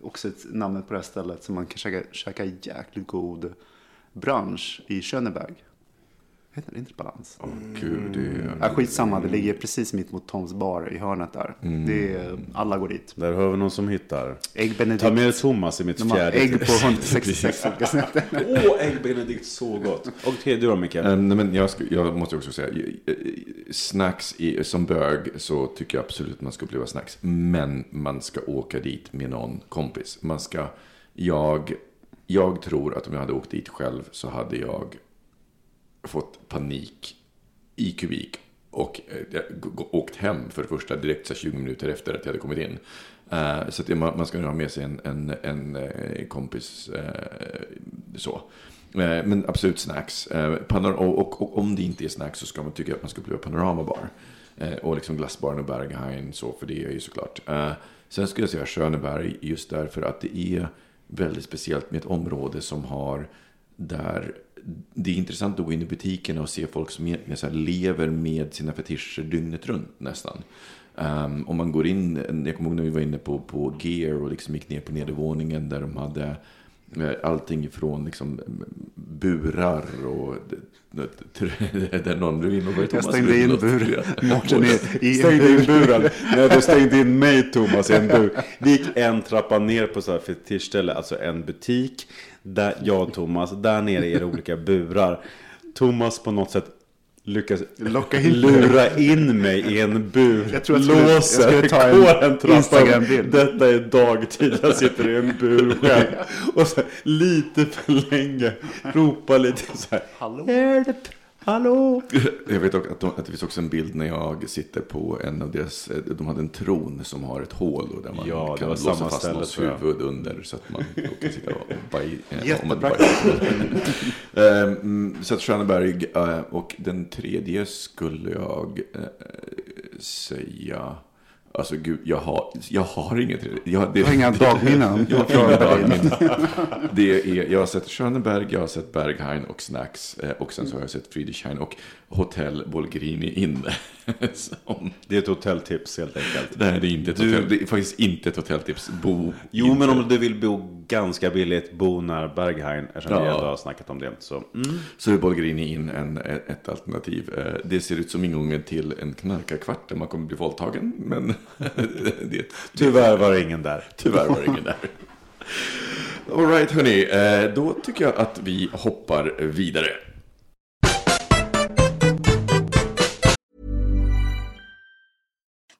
också ett namn på det här stället som man kan käka, käka jäkligt god brunch i Schöneberg? Heter det inte Balans? Åh, Gud, det Ja, skitsamma, det ligger precis mitt mot Toms bar i hörnet där. Det är, alla går dit. Där har vi någon som hittar. Ägg Benedict. Ta med Thomas i mitt De fjärde. ägg på 166 olika snätter. Åh, ägg Benedict, så gott. Och till du då Micke? Eh, nej, men jag, jag måste också säga, eh, snacks i, som bög så tycker jag absolut att man ska uppleva snacks. Men man ska åka dit med någon kompis. Man ska, jag, jag tror att om jag hade åkt dit själv så hade jag fått panik i kubik. Och eh, jag åkt hem för det första direkt så 20 minuter efter att jag hade kommit in. Eh, så att man, ska nu ha med sig en, en, en eh, kompis så. Men absolut snacks. Och, och, om det inte är snacks så ska man tycka att man ska uppleva Panoramabar. Bar. och liksom glassbaren och Berghain så, för det är ju såklart. Sen skulle jag säga Schöneberg just därför att det är väldigt speciellt med ett område som har där det är intressant att gå in i butikerna och se folk som så här lever med sina fetischer dygnet runt nästan. Um, om man går in, jag kommer ihåg när vi var inne på, på Gear och liksom gick ner på nedervåningen där de hade allting ifrån liksom burar och där någon blev inne och var Jag stängde in buren. Mårten Stängde in buren. Nej, du stängde in mig Thomas i en bur. Vi gick en trappa ner på så här fetischställe, alltså en butik. Där jag och Thomas, där nere är det olika burar. Thomas på något sätt lyckas Locka in lura in mig i en bur. Jag tror jag skulle- jag låser, skulle ta en går en trappa. Detta är dagtid, jag sitter i en bur själv. Och så lite för länge, ropar lite så här. Hallå? Hjälp! Hallå! Jag vet också att, de, att det finns också en bild när jag sitter på en av deras, eh, de hade en tron som har ett hål och där man Ja, kan låsa samma fast ställe, någons huvud under så att man kan sitta och baj, eh, Jättepraktiskt. um, Så att Schöneberg eh, och den tredje skulle jag säga, alltså gud, jag har, jag har inget, jag, det, Jag har inga dagminnen. jag har inga dagminnen. Det är, jag har sett Schöneberg, jag har sett Berghain och Snacks. eh, Och sen så har jag sett Friedrichshain och Hotell Bolgrini Inne. Som, Det är ett hotelltips helt enkelt. det här är inte ett Du- hotell, det är faktiskt inte ett hotelltips. Bo Jo, inte. men om du vill bo ganska billigt, bo nära Berghain. Eftersom vi Ja. ändå har snackat om det. Så, mm. Så är Bolgrini in en, ett alternativ. Eh, Det ser ut som ingången till en knarkarkvart där man kommer bli våldtagen. Men det, är- Tyvärr var det ingen där. Tyvärr var det ingen där. Alright hörni, eh, då tycker jag att vi hoppar vidare.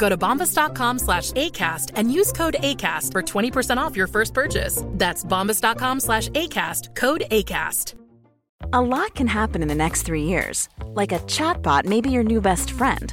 Go to bombas.com slash ACAST and use code ACAST for 20% off your first purchase. That's bombas.com slash ACAST, code ACAST. A lot can happen in the next three years. Like a chatbot may be your new best friend.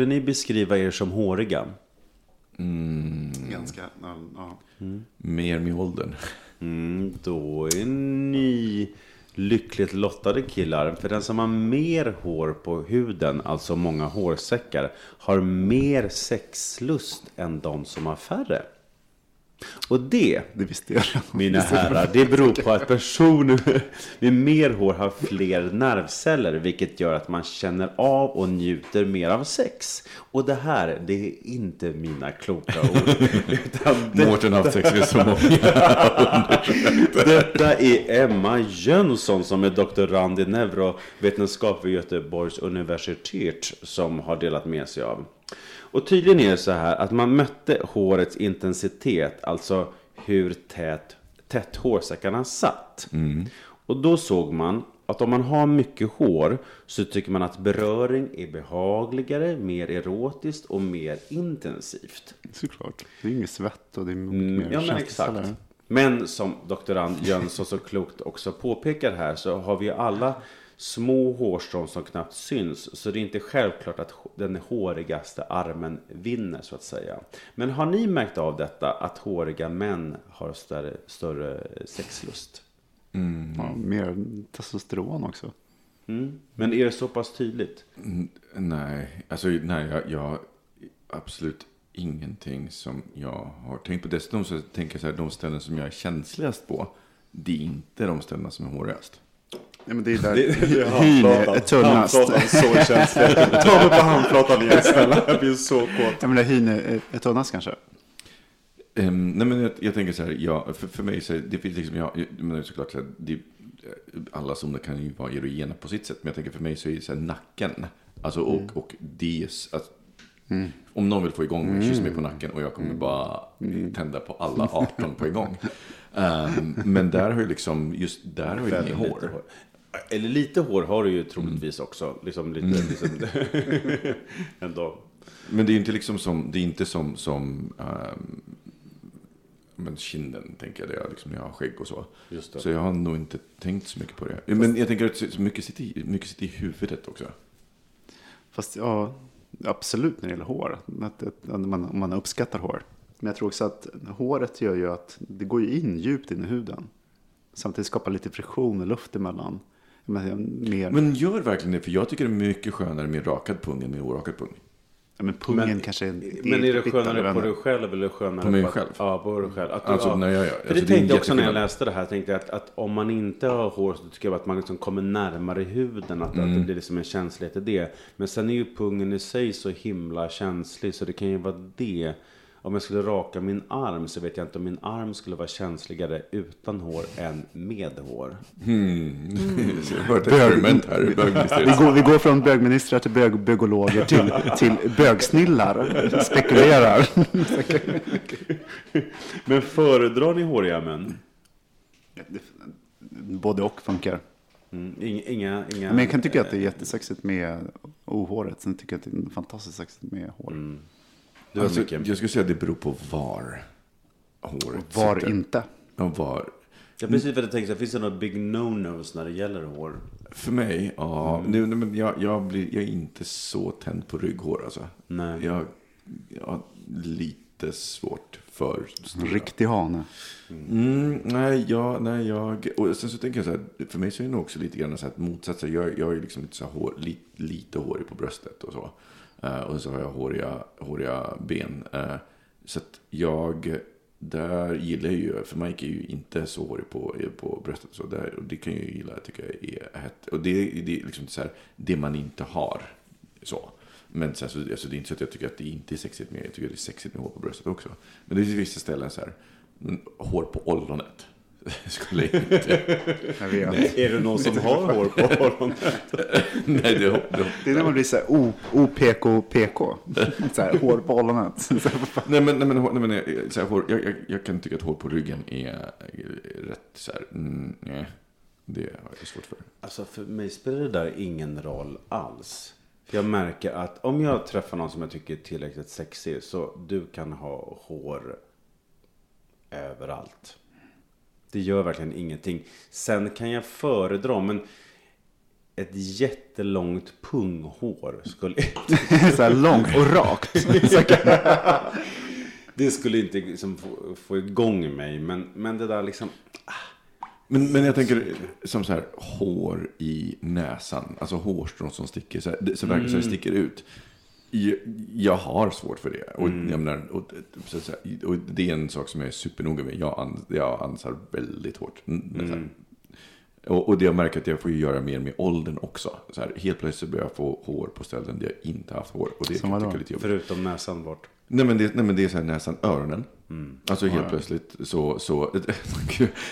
Skulle ni beskriva er som håriga? Ganska, ja, ja. Mer med åldern. Mm, då är ni lyckligt lottade killar. För den som har mer hår på huden, alltså många hårsäckar, har mer sexlust än de som har färre. Och det, Det visste jag mina herrar, det beror på att personer med mer hår har fler nervceller, vilket gör att man känner av och njuter mer av sex. Och det här, det är inte mina kloka ord. Utan det Mårten har haft sex med så många. Detta är Emma Jönsson som är doktorand i neurovetenskap vid Göteborgs universitet som har delat med sig av. Och tydligen är det så här att man mötte hårets intensitet, alltså hur tät, tätt hårsäckarna satt. Och då såg man att om man har mycket hår så tycker man att beröring är behagligare, mer erotiskt och mer intensivt. Såklart. Det är inget svett och det är mycket Mm, mer ja, men exakt. Men som doktorand Jönsson så klokt också påpekar här så har vi alla små hårstrån som knappt syns. Så det är inte självklart att den hårigaste armen vinner så att säga. Men har ni märkt av detta att håriga män har större, större sexlust? Ja, mer testosteron också. Mm. Men är det så pass tydligt? Mm, Nej, alltså nej, jag, jag absolut ingenting som jag har tänkt på. Dessutom så tänker jag så här, de ställen som jag är känsligast på, det är inte de ställena som är hårigast. Ja, men det är där hyn är tunnast. Handflatan så känslig. Ta mig på handflatan igen snälla. Jag blir så kåt. Ja, men hyn är, är tunnast kanske. Um, nej men jag, jag tänker så här, ja, för, för mig så det finns liksom, ja, men såklart så här, det, alla zoner kan ju vara erogena på sitt sätt. Men jag tänker för mig så är det så här nacken. Alltså och, och det, alltså, Om någon vill få igång mig, kyss mig på nacken och jag kommer bara tända på alla 18 på igång. Um, men där har ju liksom, just där har ju ingen lite hår. Eller lite hår har du ju troligtvis också. Liksom lite, liksom, ändå. Men det är inte liksom som, det är inte som, som ehm, men kinden tänker jag, det är liksom jag har skägg och så. Just det. Så jag har nog inte tänkt så mycket på det. Men jag tänker att så mycket sitter i, mycket sitter i huvudet också. Fast ja, absolut när det gäller hår. Att, att, man, man uppskattar hår. Men jag tror också att håret gör ju att det går ju in djupt in i huden. Samtidigt skapar lite friktion och luft emellan. Men, mer, Men gör verkligen det, för jag tycker det är mycket skönare med rakad pung än med orakad pung. ja, men pungen Men- kanske är... Men är det skönare på dig själv eller skönare På mig själv. Ja, på dig själv. Att du, Alltså, ja. när jag gör- För alltså, det det är tänkte en jag också när jag läste det här. Tänkte jag att, att om man inte har hår så tycker jag att man liksom kommer närmare huden. Att, Mm. att det blir liksom en känslighet i det. Men sen är ju pungen i sig så himla känslig. Så det kan ju vara det. Om jag skulle raka min arm så vet jag inte om min arm skulle vara känsligare utan hår än med hår. Så jag har ett experiment här i Vi går, vi går från bögministrar till bög, bögologer till, till bögsnillar. Spekulerar. Men föredrar ni håriga män? Både och funkar. Mm, inga, inga, Men jag kan tycka att det är jättesexigt med ohåret. Sen tycker jag att det är fantastiskt sexigt med hår. Du Alltså, mycket. jag skulle säga att det beror på var håret Var sitter. inte. Ja, var. Ja, precis för jag tänkte, finns det några big no-nos när det gäller hår? För mig, ja. Mm. Nu, nej, men jag, jag, blir, jag är inte så tänd på rygghår alltså. Nej. Jag, jag har lite svårt för stora. Riktig hane. Mm, nej, jag, nej, jag... Och sen så tänker jag så här, för mig så är det nog också lite grann så här att motsatser. Jag, jag är ju liksom lite så här hår, li, lite hårig på bröstet och så. Eh, och så har jag håriga, håriga ben. Eh, så att jag där gillar jag ju, för Mike är ju inte så hårig på, på bröstet. Så där, och det kan jag ju gilla, tycker jag är hett. Och det, det är liksom så här, det man inte har. Så. Men sen så, alltså, det är inte så att jag tycker att det inte är sexigt med, jag tycker att det är sexigt med hår på bröstet också. Men det finns vissa ställen så här, hår på ollonet. Skulle jag inte. Jag vet. Nej. Är det någon som har hår på ollonet? Nej, det, det, Det är när man blir så här OPK-PK. Så här, hår på ollonet. Nej men, nej, men, nej, men så här, hår, jag, jag, jag kan tycka att hår på ryggen är rätt så här, mm, nej, det har jag svårt för. Alltså för mig spelar det där ingen roll alls. För jag märker att om jag träffar någon som jag tycker är tillräckligt sexig så du kan ha hår överallt. Det gör verkligen ingenting. Sen kan jag föredra, men ett jättelångt punghår skulle så här långt och rakt. Så Det skulle inte liksom få, få igång mig, men, men det där liksom... Men, men jag tänker som så här, hår i näsan, alltså hårstrån som sticker, så, här, det- så verkligen så det sticker ut. Jag, har svårt för det. Och, jag menar, och, och det är en sak som jag är supernoga med. Jag, an, jag ansar väldigt hårt. Mm, här. Och, och det jag märker att jag får göra mer med åldern också. Så här, helt plötsligt börjar jag få hår på ställen där jag inte haft hår. Och det Som kan jag tycka lite jobbigt. Förutom näsan bort. Nej men det, nej, men det är så här nästan öronen. Mm. Alltså helt plötsligt så, så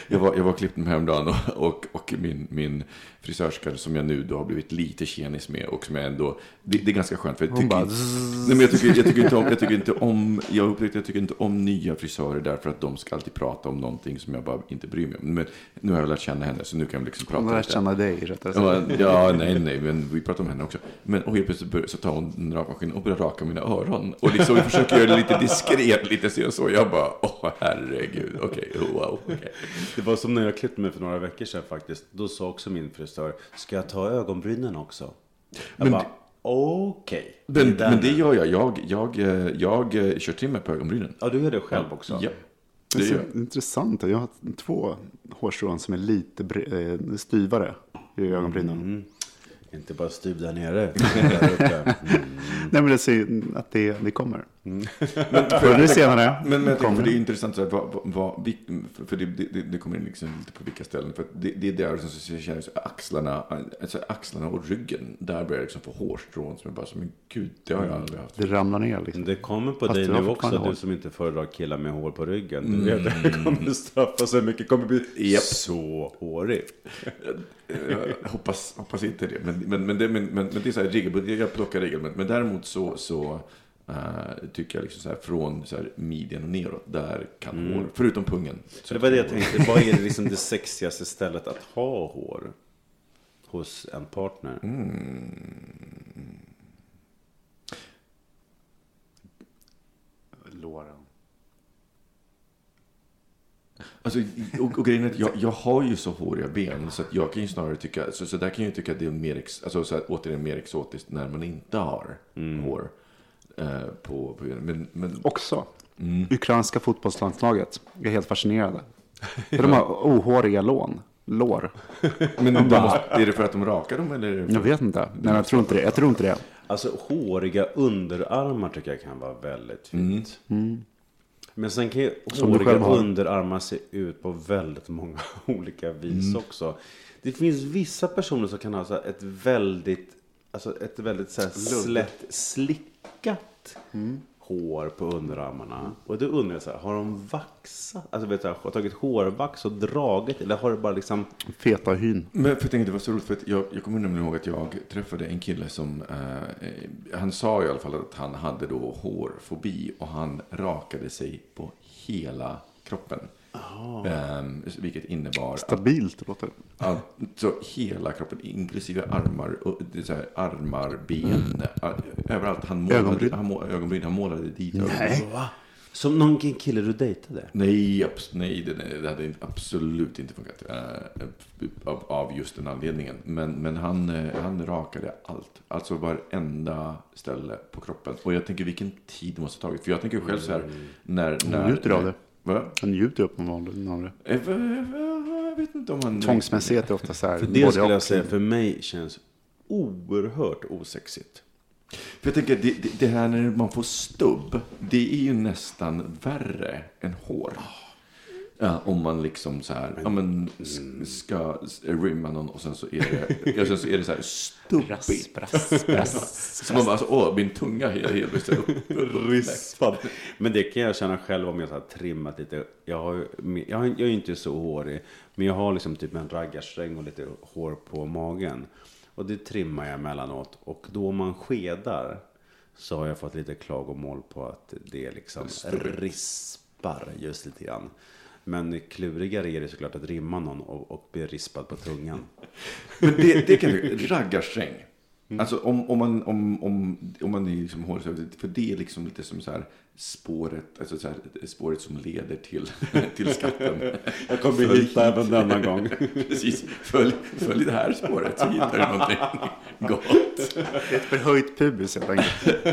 jag, var, jag var klippt mig häromdagen och, och, och min, min frisörska som jag nu då har blivit lite tjenis med och som jag ändå, det, det är ganska skönt för jag tycker, bara nej, men jag tycker, jag tycker inte om, jag tycker inte om, jag upptäckte jag tycker inte om nya frisörer därför att de ska alltid prata om någonting som jag bara inte bryr mig om. Men nu har jag lärt känna henne så nu kan vi liksom prata Hon har lärt känna dig rättare sagt. Ja, ja, nej, nej, men vi pratar om henne också. Men och helt plötsligt bör, så tar hon en rakmaskin och börjar raka mina öron. Och liksom vi försöker göra det lite diskret, lite så så. Jag bara, åh herregud, okej, oh, wow, okej. Det var som när jag klippte mig för några veckor sedan faktiskt. Då sa också min frisör, ska jag ta ögonbrynen också? Jag Men bara, okej. Men, Det är men den. det gör jag. Jag, jag, eh, jag, eh, kör trimmer på ögonbrynen. Ja, du gör det själv också? Det Ja, är det så gör jag. intressant. Jag har två hårstrån som är lite eh, styvare i ögonbrynen. Mm. Inte bara styv där nere. där. Mm. Nej, men det ser att det, det kommer. Förr eller senare Men, men tänker, för det är intressant, så här, vad, vad, för- det, det, det kommer in liksom lite på vilka ställen. För det, det är där som så jag känner så axlarna, alltså axlarna och ryggen. Där börjar jag liksom få hårstrån som är bara som, men gud, det har jag aldrig haft. Det ramlar ner liksom. Det kommer på Fast dig nu också, du hår. som inte föredrar killar med hår på ryggen. Du vet att det kommer straffa så mycket, det kommer bli Japp. så hårigt. Jag hoppas, hoppas inte det. Men, men, men, det, men, men, men det är så här regelbundet. Jag plockar regelbundet. Men däremot så, så eh, tycker jag liksom så här från så här midjan och neråt. Där kan hår, förutom pungen. Så det var det jag tänkte, vad är det, liksom det sexigaste stället att ha hår? Hos en partner? Låren. Alltså, och, och grejen är att jag, jag har ju så håriga ben. Så att jag kan ju snarare tycka, så, så där kan jag ju tycka att det är mer, ex, alltså, så här, återigen mer exotiskt när man inte har hår. Eh, på, på men, men Också. Ukrainska fotbollslandslaget. Jag är helt fascinerad. För de har ohåriga lån. Lår. Men de måste, är det för att de rakar dem eller? För, Jag vet inte. Nej, jag tror inte det. Jag tror inte det. Alltså håriga underarmar tycker jag kan vara väldigt fint. Men sen kan ju håriga underarmar se ut på väldigt många olika vis också. Det finns vissa personer som kan ha ett väldigt, alltså ett väldigt så här slätt, slickat hår på underarmarna. Och då undrar jag så här, har de vaxat? Alltså vet du, har tagit hårvax och dragit? Eller har det bara liksom... Feta hyn. Men för jag tänkte det var så roligt för att jag, jag kommer nämligen ihåg att jag träffade en kille som, eh, han sa i alla fall att han hade då hårfobi och han rakade sig på hela kroppen. Eh, vilket innebar att Stabilt låter det. Alltså hela kroppen, inklusive armar, och det är så här, armar, ben, a- överallt. Han målade, Ögonbryn. Han, må- ögonbryn, han målade dit ögonbryn. Som någon kille du dejtade? Nej, abs- nej det, det- det hade absolut inte funkat. eh, av, av just den anledningen. Men, men han, eh, han rakade allt. Alltså varenda ställe på kroppen. Och jag tänker vilken tid det måste ha tagit. För jag tänker själv så här. När, när, njuter av det. Va? Han njuter uppenbarligen av det. Eh, va- va- Jag vet inte om han... Tvångsmässighet är ofta så här. För det skulle jag och. säga för mig känns oerhört osexigt. För jag tänker, det, det, det här när man får stubb, det är ju nästan värre än hår. Ja, om man liksom så här, ja men s- ska rimma någon och sen så är det, ja, sen så är det så här stubbigt. Så man bara, alltså, åh, min tunga är helt Rispad. Men det kan jag känna själv om jag så här trimmat lite. Jag, har, jag, har- jag är ju inte så hårig. Men jag har liksom typ en raggarsträng och lite hår på magen. Och det trimmar jag emellanåt. Och då man skedar så har jag fått lite klagomål på att det liksom rispar just lite grann. Men klurigare är det såklart att rimma någon och, och bli rispad på tungan. Men det, det kan jag raggarsträng. Alltså om, om man, om, om, om man är liksom hård, för det är liksom lite som så här spåret, alltså så här, spåret som leder till, till skatten. Jag kommer Följ hitta hit. även denna gång. Precis, följ, följ det här spåret så hittar du någonting gott. Ett förhöjt pubis helt enkelt.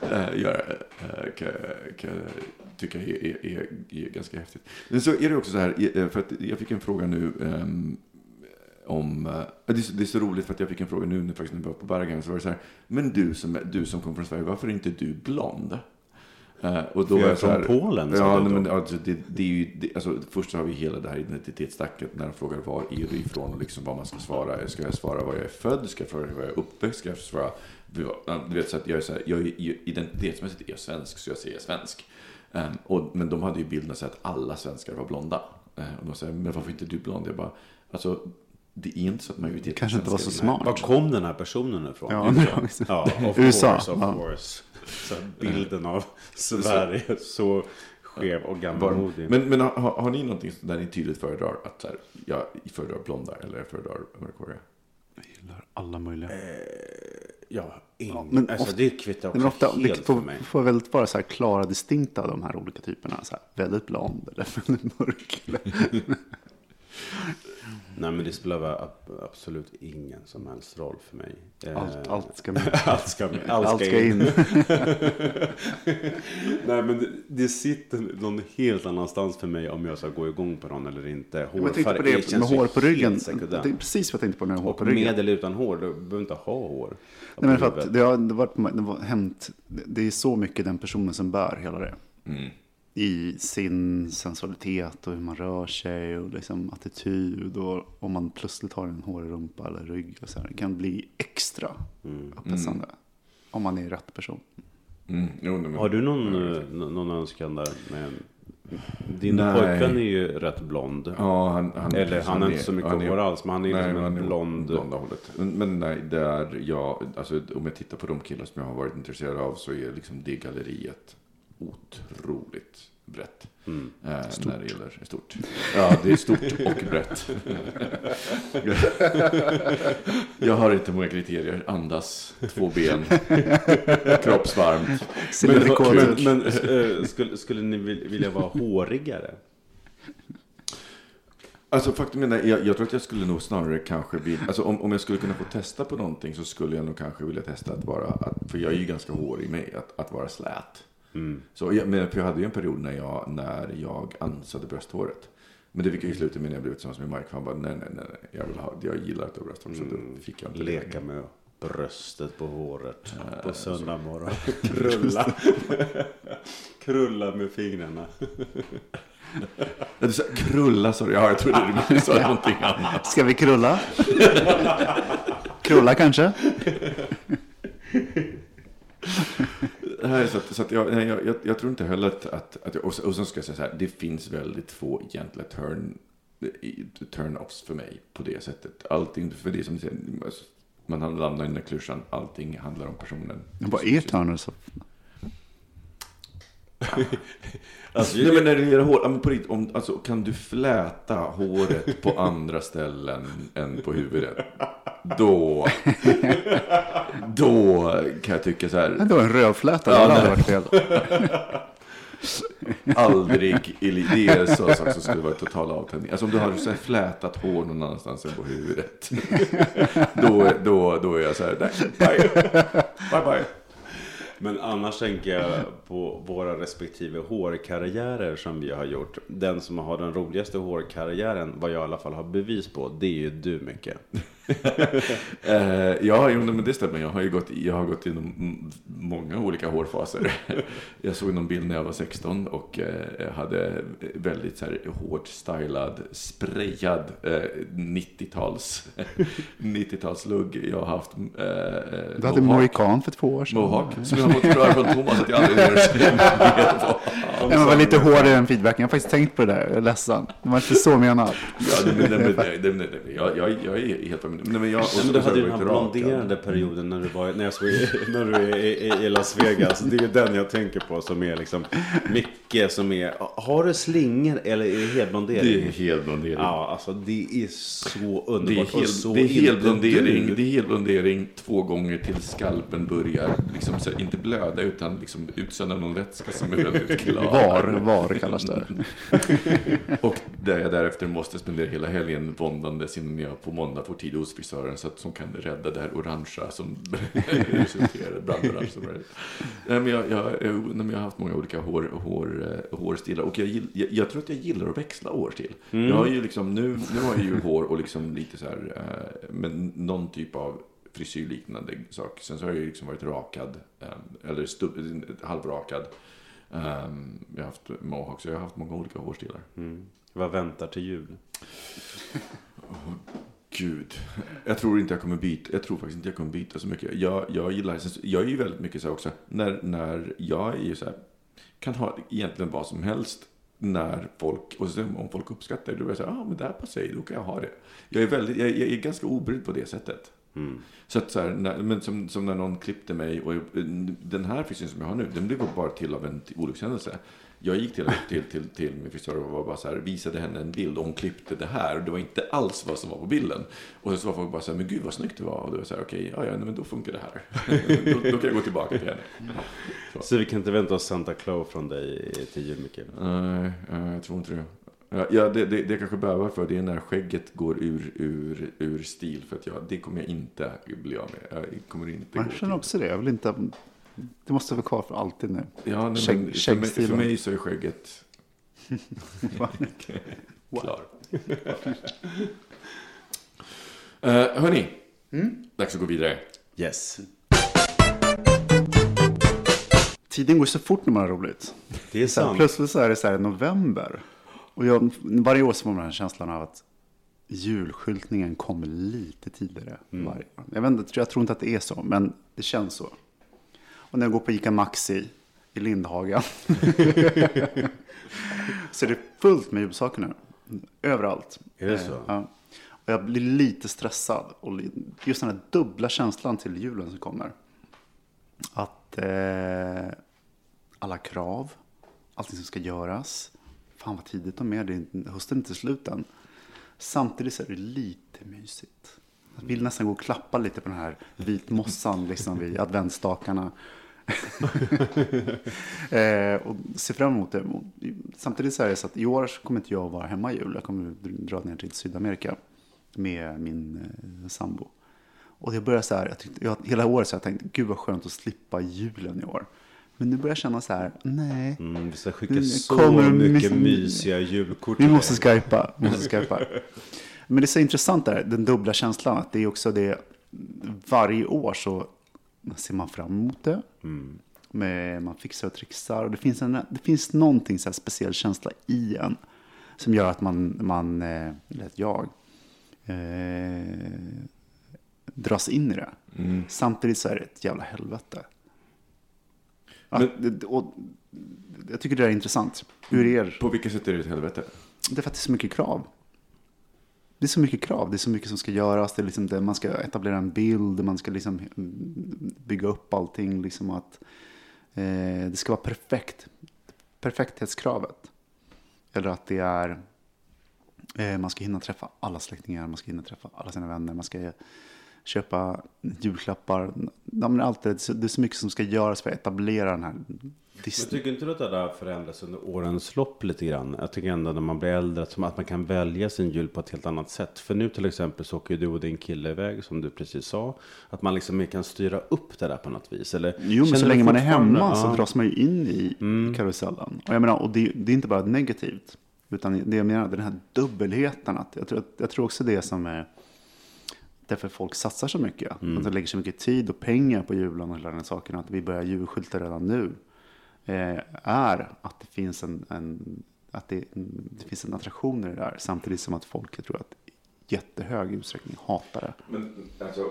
äh, göra, äh, kan, kan jag tycka är, är, är, är ganska häftigt. Men så är det också så här, eh, för att jag fick en fråga nu ehm, om, eh, det, är så, det är så roligt för att jag fick en fråga nu när, faktiskt, när vi var på Bergen, så var det så här, men du som, du som kom från Sverige, varför är inte du blond? Eh, och För jag är från Polen, Ja, nej, då? men, alltså, det, det är ju, det, alltså, först har vi hela det här identitetstacket när de frågar var är du ifrån och liksom vad man ska svara. Ska jag svara var jag är född? Ska jag svara var jag är uppväxt? Ska jag svara du vet, så att jag är så här, jag är, identitetsmässigt är jag svensk, så jag säger svensk. Ehm, och, men de hade ju bilden så att alla svenskar var blonda. Ehm, och de säger, men varför inte du blond? Jag bara, alltså, det är inte så att majoriteten Kanske inte var så smart. Var kom den här personen ifrån? Ja, USA. ja of USA, course, of ja. course. Så bilden av Sverige så skev och gammalmodig. men men har, har ni någonting där ni tydligt föredrar att här, jag föredrar blonda eller jag föredrar mörkhåriga? Jag gillar alla möjliga. ja, ing, men alltså, ofta- det kvittar också Men ofta helt det för får, mig. får väldigt vara så här klara distinkta av de här olika typerna. Så här, väldigt blond eller väldigt mörk. Nej, men det spelar absolut ingen som helst roll för mig. Eh, Allt, allt ska med. allt ska med. Allt, Allt ska, in. in. Nej, men det, det sitter någon helt annanstans för mig om jag ska gå igång på någon eller inte. Men Jag tänkte på Hårfärg det känns med hår på ryggen. Det är precis vad jag tänkte på när jag hår på ryggen. med eller utan hår, du behöver inte ha hår. Nej, men för att det har, det, har det har hänt, det är så mycket den personen som bär hela det. Mm. I sin sensualitet och hur man rör sig och liksom attityd. Och om man plötsligt har en hårig rumpa eller rygg. Och så här, det kan bli extra upphetsande. Om man är rätt person. Mm. Jo, men- Har du någon, eh, nå- någon önskan där? Med, din Nej. pojkvän är ju rätt blond. Ja, han, han, Eller han har inte så mycket han är- hår alls, men han är nej, liksom han är blond. blonda hållet. Men, men nej, där jag, alltså, om jag tittar på de killar som jag har varit intresserad av så är liksom det galleriet otroligt brett. Mm. Eh, när det gäller stort. Ja, det är stort och brett. jag har inte många kriterier. Andas, två ben, kroppsvarmt. Silverrekord. Men, men eh, skulle, skulle ni vil- vilja vara hårigare? Alltså faktum är, jag, jag tror att jag skulle nog snarare kanske bli, alltså om, om jag skulle kunna få testa på någonting så skulle jag nog kanske vilja testa att vara, att, för jag är ju ganska hårig i mig, att, att vara slät. Så jag, men för jag hade ju en period när jag, när jag ansade brösthåret. Men det fick jag ju sluta med när jag blev tillsammans med Mike. För han bara, nej, nej, nej, nej, jag, vill ha, jag gillar att ha brösthår. Så då fick jag inte Leka med bröstet på håret på söndag morgon. Krulla. Krulla med fingrarna. Du sa krulla, sa du. Ja, jag trodde du sa någonting annat. Ska vi krulla? krulla kanske? Nej, så att, så att jag, nej, jag, jag, jag tror inte heller att... att, att och, och så ska jag säga så här, det finns väldigt få egentliga turn, turn-offs för mig på det sättet. Allting, för det som du säger, alltså, man landar i den där klyschan, allting handlar om personen. Vad är turners? Alltså, Nej, men när det gäller hår, men på riktigt, om, alltså, kan du fläta håret på andra ställen än på huvudet? Då, då kan jag tycka så här. Det var en rövfläta, Ja, det hade varit fel. Aldrig i li- Det är sak som skulle vara total avtändning. Alltså om du har så här flätat hår någon annanstans än på huvudet. Då, då, då är jag så här, nej, bye. Bye bye. Men annars tänker jag på våra respektive hårkarriärer som vi har gjort. Den som har den roligaste hårkarriären, vad jag i alla fall har bevis på, det är ju du mycket. Eh, ja, jo, men det stämmer. Jag har ju gått, jag har gått igenom många olika hårfaser. Jag såg någon bild när jag var 16 och eh, hade väldigt så här, hårt stylad, sprayad eh, 90-tals 90-talslugg. Jag har haft eh, eh, Du hade Mohikan för två år sedan. Mohawk, som jag har fått höra från Thomas att jag aldrig vet vad Ja, men var lite hårdare än feedbacken. Jag har faktiskt tänkt på det där. Jag är ledsen. Det var inte så menat. Ja, det, det, det, det, jag, jag, jag är helt med. Nej, men jag, och men så- du hade ju den här blonderande perioden när du var när jag såg när du är i, i, i Las Vegas. Det är ju den jag tänker på som är liksom mycket som är. Har du slingor eller är det helblondering? Det är helblondering. Ja, alltså det är så Det är, underbart. hel, så det är helblondering, det är helblondering två gånger till skalpen börjar liksom, så, inte blöda utan liksom, utsöndra någon vätska som är väldigt klar. Var, var kallas det. Och där jag därefter måste spendera hela helgen våndandes innan jag på måndag får tid hos frisören så att som kan rädda det här orangea som resulterar brandorange. som är- Nej, men jag, jag, jag, jag har haft många olika hår, hår, eh, hårstilar och jag, jag, tror att jag gillar att växla hårstil. Jag har ju liksom, nu, nu har jag ju hår och liksom lite så här, eh, men någon typ av frisyrliknande sak. Sen så har jag liksom varit rakad, eh, eller stub, halvrakad. Um, jag har haft mohawk, så jag har haft många olika hårstilar. Vad väntar till jul? Gud, jag tror inte jag kommer byta. Jag tror faktiskt inte jag kommer byta så mycket. Jag, jag gillar, jag är ju väldigt mycket så här också, när, när jag är ju så här, kan ha egentligen vad som helst när folk, och sen om folk uppskattar det, då är jag så här, ah, men det här passar ju, då kan jag ha det. Jag är, väldigt, jag, jag är ganska obrydd på det sättet. Så att så här, när, men som, som när någon klippte mig och jag- den här frisyren som jag har nu, den blev bara till av en olyckshändelse. Jag gick till, till, till, till min frisör och var bara så här, visade henne en bild och hon klippte det här. Och det var inte alls vad som var på bilden. Och så var folk bara så här, men gud vad snyggt det var. Och då var jag så här, okej, ja, ja, nej, men då funkar det här. då, då kan jag gå tillbaka till henne. Så vi kan inte vänta oss Santa Claus från dig till jul, Micke? Nej, jag tror inte det. Ja, Ja, det, det, det jag kanske bävar för det är när skägget går ur, ur, ur stil. För att jag, det kommer jag inte bli av med. Jag kommer inte Jag gå känner till- också det. Jag vill inte... Det måste vara kvar för alltid nu. Ja, nej, Skägg- men för, mig, för mig så är skägget klar. uh, hörni, dags att gå vidare. Yes. Tiden går så fort när man har roligt. Det är Så här, sant. plötsligt så är det så här november. Och jag, varje år så får man den här känslan av att julskyltningen kommer lite tidigare. Mm. Varje år. Jag, vet inte, jag tror inte att det är så, men det känns så. Och när jag går på Ica Maxi i Lindhagen så är det fullt med julsaker nu. Överallt. Är det så? Ja. Och jag blir lite stressad. Och just den här dubbla känslan till julen som kommer. Att eh, alla krav, allting som ska göras. Fan vad tidigt de är, det är hösten är inte slut än. Samtidigt så är det lite mysigt. Jag vill nästan gå och klappa lite på den här vitmossan liksom vid adventsstakarna. eh, och se fram emot det. Samtidigt så är det så att i år kommer inte jag vara hemma i jul. Jag kommer dra ner till Sydamerika med min eh, sambo. Och det börjar så här, jag tyckte, jag, hela året så har jag tänkt, gud vad skönt att slippa julen i år. Men nu börjar jag känna så här, nej. Mm, vi ska skicka så kommer mycket mys- mysiga julkort Vi måste skypa. Måste skypa. Men det är så intressant där, den dubbla känslan. Att det är också det, varje år så ser man fram emot det. Med, man fixar och trixar. Och det finns, en, det finns någonting så speciell känsla i en. Som gör att man, man eh, eller att jag, eh, dras in i det. Samtidigt så är det ett jävla helvete. Att, och, jag tycker det är intressant. Hur er... På vilket sätt är det ett helvete? Det är för att det är så mycket krav. Det är så mycket krav, det är så mycket som ska göras. Det är liksom det, man ska etablera en bild, man ska liksom bygga upp allting. Liksom att, eh, det ska vara perfekt. Perfekthetskravet. Eller att det är, eh, man ska hinna träffa alla släktingar, man ska hinna träffa alla sina vänner, man ska köpa julklappar. Ja, allt det, det är så mycket som ska göras för att etablera den här men Disney. tycker inte du att det där förändras under årens lopp lite grann? Jag tycker ändå när man blir äldre att, man kan välja sin jul på ett helt annat sätt. För nu till exempel så åker ju du och din kille iväg som du precis sa. Att man liksom mer kan styra upp det där på något vis. Eller, Jo, men så länge man är hemma så Ja. dras man ju in i karusellen. Och jag menar, och det, det är inte bara negativt. Utan det jag menar, den här dubbelheten. Att jag, tror, jag tror också det som är... därför folk satsar så mycket. Att de lägger så mycket tid och pengar på julen och hela den här saken. Att vi börjar julskylta redan nu. Eh, är att det finns en, en, att det, det finns en attraktion i det där. Samtidigt som att folk, jag tror att jättehög utsträckning hatar det. Men alltså,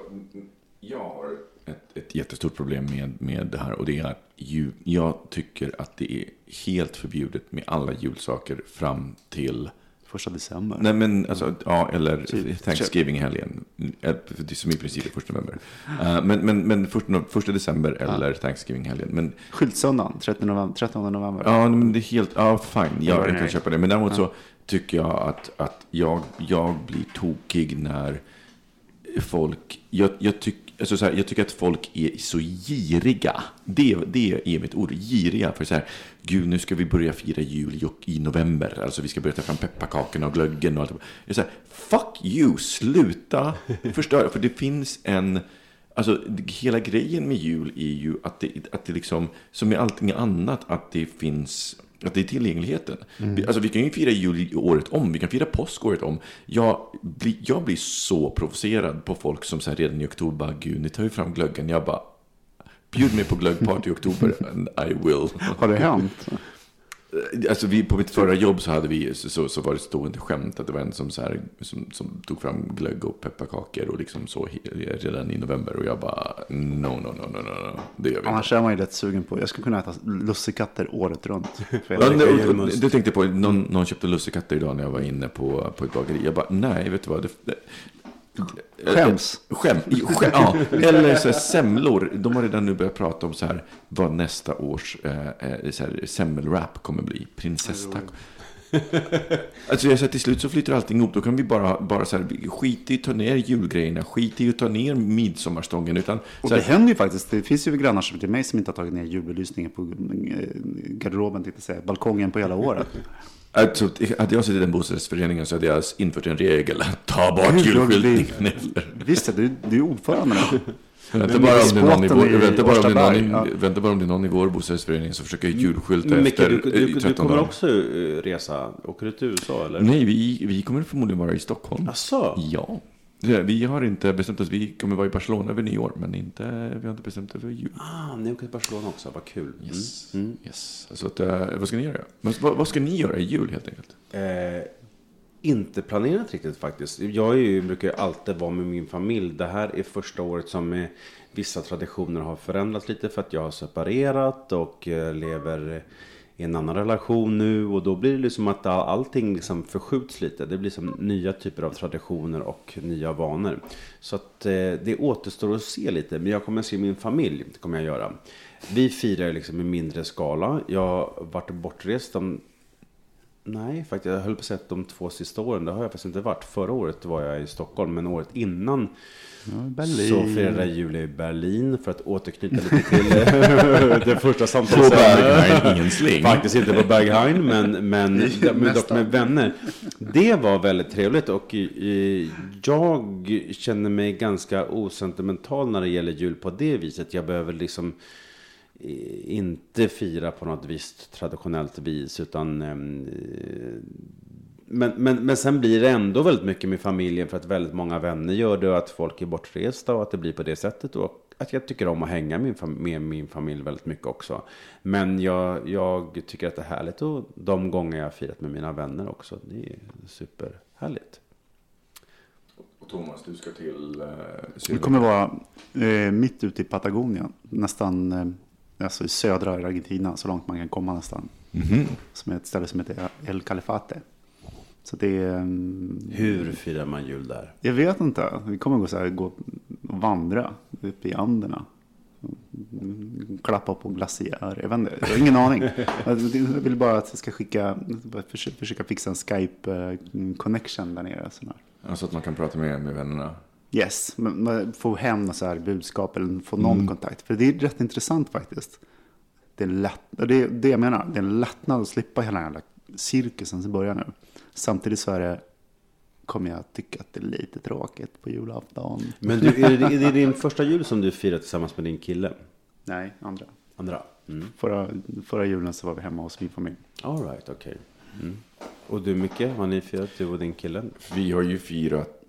jag har ett, ett jättestort problem med, med det här. Och det är att jag tycker att det är helt förbjudet med alla julsaker fram till... Första december. Nej men alltså, ja, eller Typ. Thanksgiving-helgen. Eh, som i princip är första november. Eh, Men, men, men första, första december eller Thanksgiving-helgen. Men Skyltsöndagen, 13 november. 13 november. Ja, men det är helt, ja fine, jag, jag kan köpa det. Men däremot så tycker jag att, att jag, jag blir tokig när folk, jag, jag, tyck, alltså så här, jag tycker att folk är så giriga. Det, det är mitt ord, giriga. För så här, gud nu ska vi börja fira jul i- i november. Alltså vi ska börja ta fram pepparkakorna och glöggen och allt. Jag så här, fuck you, sluta förstöra. För det finns en, Alltså, hela grejen med jul är ju att det, att det liksom, som med allting annat, att det finns, att det är tillgängligheten. Vi, alltså, vi kan ju fira jul året om, vi kan fira påsk året om. Jag blir, jag blir så provocerad på folk som så redan i oktober bara, gud, ni tar ju fram glöggen. Jag bara, bjud mig på glöggparty i oktober and I will. Har det hänt? Alltså vi, på mitt förra jobb så, hade vi, så, så, var det stående skämt att det var en som, så här, som, som tog fram glögg och pepparkakor och liksom så redan i november. Och jag bara, no, no, no, no, no, no. det gör vi inte. Annars är man ju rätt sugen på. Jag skulle kunna äta lussekatter året runt. För jag Ja, nej, Du tänkte på, någon, någon köpte lussekatter idag när jag var inne på, på ett bageri. Jag bara, nej, vet du vad? Det, det, Skäms. Skäm, skäm, ja. Eller så här, semlor. De har redan nu börjat prata om så här, vad nästa års eh, eh, så här, semmelwrap kommer bli. Prinsesstaco. Alltså jag säger till slut så flyter allting ihop. Då kan vi bara, bara så här, skit i att ta ner julgrejerna. Skit i att ta ner midsommarstången. Utan, Och så det här, händer ju faktiskt. Det finns ju grannar som till mig som inte har tagit ner julbelysningen på eh, garderoben, tänkte säga, balkongen på hela året. Alltså, hade jag suttit i den bostadsrättsföreningen så hade jag infört en regel. Ta bort julskyltningen. Visst, du, du är ordförande. Vänta bara, om det är någon i vår, Båten i vänta, bara om det är någon, Årstaberg, i- ja. vänta bara om det är någon i vår bostadsrättsförening som försöker julskylta Men Micke, efter du, du, eh, du, 13 kommer dagar. också eh, resa. Åker du till USA eller? Nej, vi, vi kommer förmodligen vara i Stockholm. Asså? Ja. Vi har inte bestämt oss. Vi kommer vara i Barcelona över nyår, men inte, vi har inte bestämt över jul. Ah, ni åker till Barcelona också, vad kul. Yes. Mm. yes. Så att, eh, vad ska ni göra? Vad, vad ska ni göra i jul helt enkelt? Eh, inte planerat riktigt faktiskt. Jag är ju, brukar ju alltid vara med min familj. Det här är första året som eh, vissa traditioner har förändrats lite för att jag har separerat och eh, lever i en annan relation nu. Och då blir det liksom att allting liksom förskjuts lite. Det blir som nya typer av traditioner och nya vanor. Så att eh, det återstår att se lite. Men jag kommer att se min familj, det kommer jag göra. Vi firar liksom i mindre skala. Jag har varit bortrest de Nej, faktiskt. Jag höll på att säga att de två sista åren, det har jag faktiskt inte varit. Förra året var jag i Stockholm, men året innan Berlin. så firade jag jul i Berlin för att återknyta lite till det första samtalet. På Berghain, ingen sling. Faktiskt inte på Berghain, men, men, men dock med vänner. Det var väldigt trevligt och eh, jag känner mig ganska osentimental när det gäller jul på det viset. Jag behöver liksom inte fira på något visst traditionellt vis utan ehm, eh, men, men, men sen blir det ändå väldigt mycket med familjen för att väldigt många vänner gör det och att folk är bortresta och att det blir på det sättet och att jag tycker om att hänga med min, fam- med min familj väldigt mycket också. Men jag, jag tycker att det är härligt och de gånger jag har firat med mina vänner också. Det är superhärligt. Och Thomas, du ska till... Eh, Vi kommer vara eh, mitt ute i Patagonien. Nästan eh, alltså i södra Argentina, så långt man kan komma nästan. Mhm. Som är ett ställe som heter El Califate. Så det är... mm, Hur firar man jul där? Jag vet inte. Vi kommer gå, så här, gå och vandra uppe i Anderna. Mm, Klappa på glaciär. Jag vet inte. Jag har ingen aning. Jag vill bara att jag ska skicka, försöka, fixa en Skype-connection där nere. Här. Alltså att man kan prata med, med vännerna. Yes, men man får hem så här budskap eller få någon Mm. kontakt. För det är rätt intressant faktiskt. Det är, lätt, det är det jag menar. Det är en lättnad att slippa hela den här cirkusen som börjar nu. Samtidigt så är det, kommer jag tycka att det är lite tråkigt på julafton. Men du, är, det, är det din första jul som du firar tillsammans med din kille? Nej, andra. Andra? Mm. Förra, förra julen så var vi hemma hos min familj. All right, okej. Mm. Och du Micke, har ni firat du och din kille? Vi har ju firat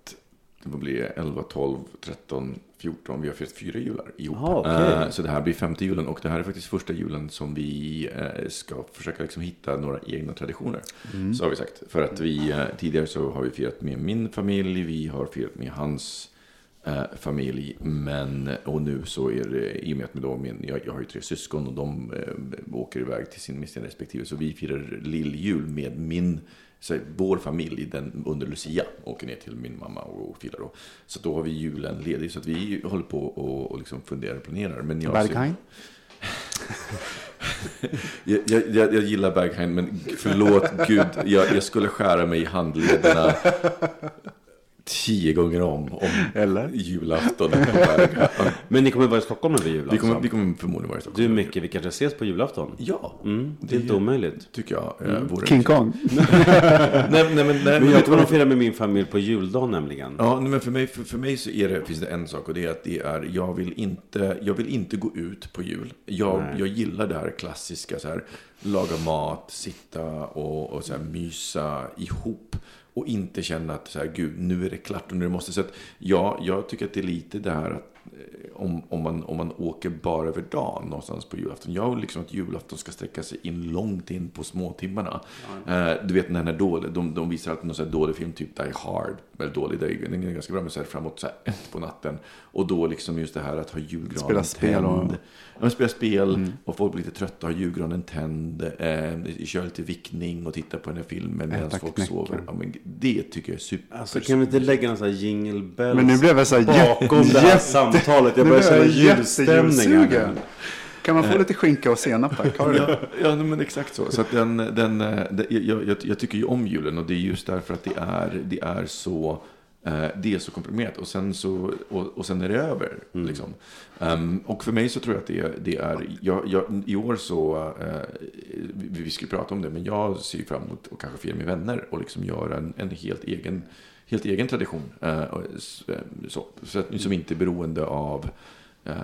vad blir det, 11, 12, 13, 14. Vi har firat fyra jular ihop. Ah, okej. Eh, Så det här blir femte julen. Och det här är faktiskt första julen som vi eh, ska försöka liksom hitta några egna traditioner. Mm. Så har vi sagt. För att vi eh, tidigare så har vi firat med min familj. Vi har firat med hans eh, familj. Men, och nu så är det, i och med att då min, jag, jag har ju tre syskon och de eh, åker iväg till sin, sin respektive. Så vi firar lilljul med min, så vår familj den, under Lucia. Åker ner till min mamma och, firar då. Så då har vi julen ledig. Så vi håller på och, och liksom funderar och planerar. Men jag Berghain? jag, jag, jag, jag gillar Berghain, men förlåt Gud, jag, jag skulle skära mig i handlederna tio gånger om, om Eller? julafton. Men ni kommer vara i Stockholm över jul Vi kommer, vi kommer förmodligen vara i Stockholm. Du Micke, vi kanske ses på julafton? Ja, Mm, det är inte omöjligt. tycker jag. eh, vore- King Kong? Nej, nej, men, nej, Men jag kommer att fira med min familj på juldagen nämligen. Ja, nej, men för mig, för, för mig så är det, finns det en sak och det är att det är, jag vill inte, jag vill inte gå ut på jul. Jag, Nej. jag gillar det här klassiska, så här, laga mat, sitta och, och så här, mysa ihop. Och inte känna att så här, gud, nu är det klart och nu måste så att, ja, jag tycker att det är lite det här att eh, om, om, man, om man åker bara över dagen någonstans på julafton. Jag vill liksom att julafton ska sträcka sig in långt in på småtimmarna. Eh, du vet den här dålig, de, de visar alltid någon sån här dålig film, typ Die Hard. Väldigt dålig, det är- den är ganska bra, men så här framåt så här ett på natten. Och då liksom just det här att ha julgranen Spela spel och- tänd. Ja, spela spel och folk blir lite trötta, har julgranen tänd, eh, kör lite vickning och titta på den här filmen medan folk knäcke. sover. Ja, men det tycker jag är super. Alltså kan vi inte lägga någon sån här jingle bells Men nu blev jag så här bakom jätte- det här samtalet? Jag börjar känna julstämning. Kan man få lite skinka och senap tack? Har du det? Ja, ja men exakt så. så att den, den, eh, det- jag, jag, jag tycker ju om julen och det är just därför att det är, det är så eh, det är så komprimerat och sen, så, och, och sen är det över. Liksom. Ehm, och för mig så tror jag att det, det är, jag, jag, i år så, eh, vi, vi skulle prata om det, men jag ser fram emot att kanske fira med vänner och liksom göra en, en helt egen helt egen tradition. eh, så, så att, som inte är beroende av eh,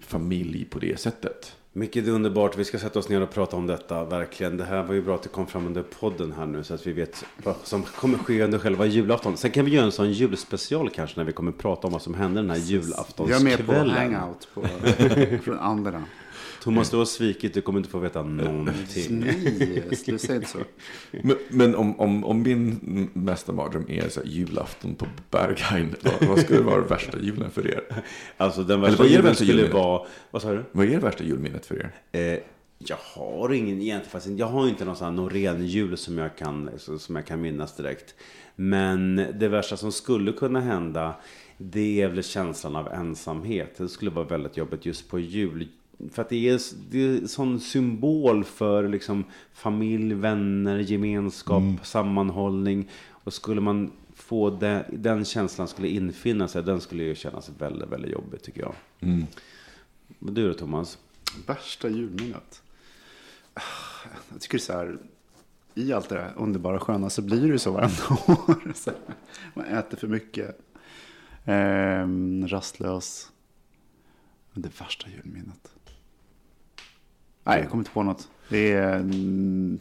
familj på det sättet. Är underbart. Vi ska sätta oss ner och prata om detta. Verkligen. Det här var ju bra att det kom fram under podden här nu. Så att vi vet vad som kommer ske under själva julafton. Sen kan vi göra en sån julspecial kanske. När vi kommer prata om vad som händer den här Jag är julaftonskvällen. med på hangout på, från andra. Thomas, du har svikit. Du kommer inte få veta någonting. Nej, du säger inte så. Men, men om, om, om min mesta mardröm är så här, julafton på Berghain, vad, vad skulle vara värsta julen för er? Alltså den Eller värsta det julen skulle julminnet? vara... Vad sa du? Vad är det värsta julminnet för er? Eh, jag har ingen egentligen, jag har inte någon sån här någon jul som jag, kan, som jag kan minnas direkt. Men det värsta som skulle kunna hända, det är väl känslan av ensamhet. Det skulle vara väldigt jobbigt just på jul. För att det är, det är en sån symbol för liksom familj, vänner, gemenskap, sammanhållning. Och skulle man få det, den känslan skulle infinna sig, den skulle ju kännas väldigt, väldigt jobbigt tycker jag. Men du då Thomas? Värsta julminnet? Ah, Jag tycker så här, i allt det där underbara sköna så blir det ju så varenda år. Så man äter för mycket, ehm, rastlös. Men det värsta julminnet? Nej, jag kommer inte på något. Det är... mm,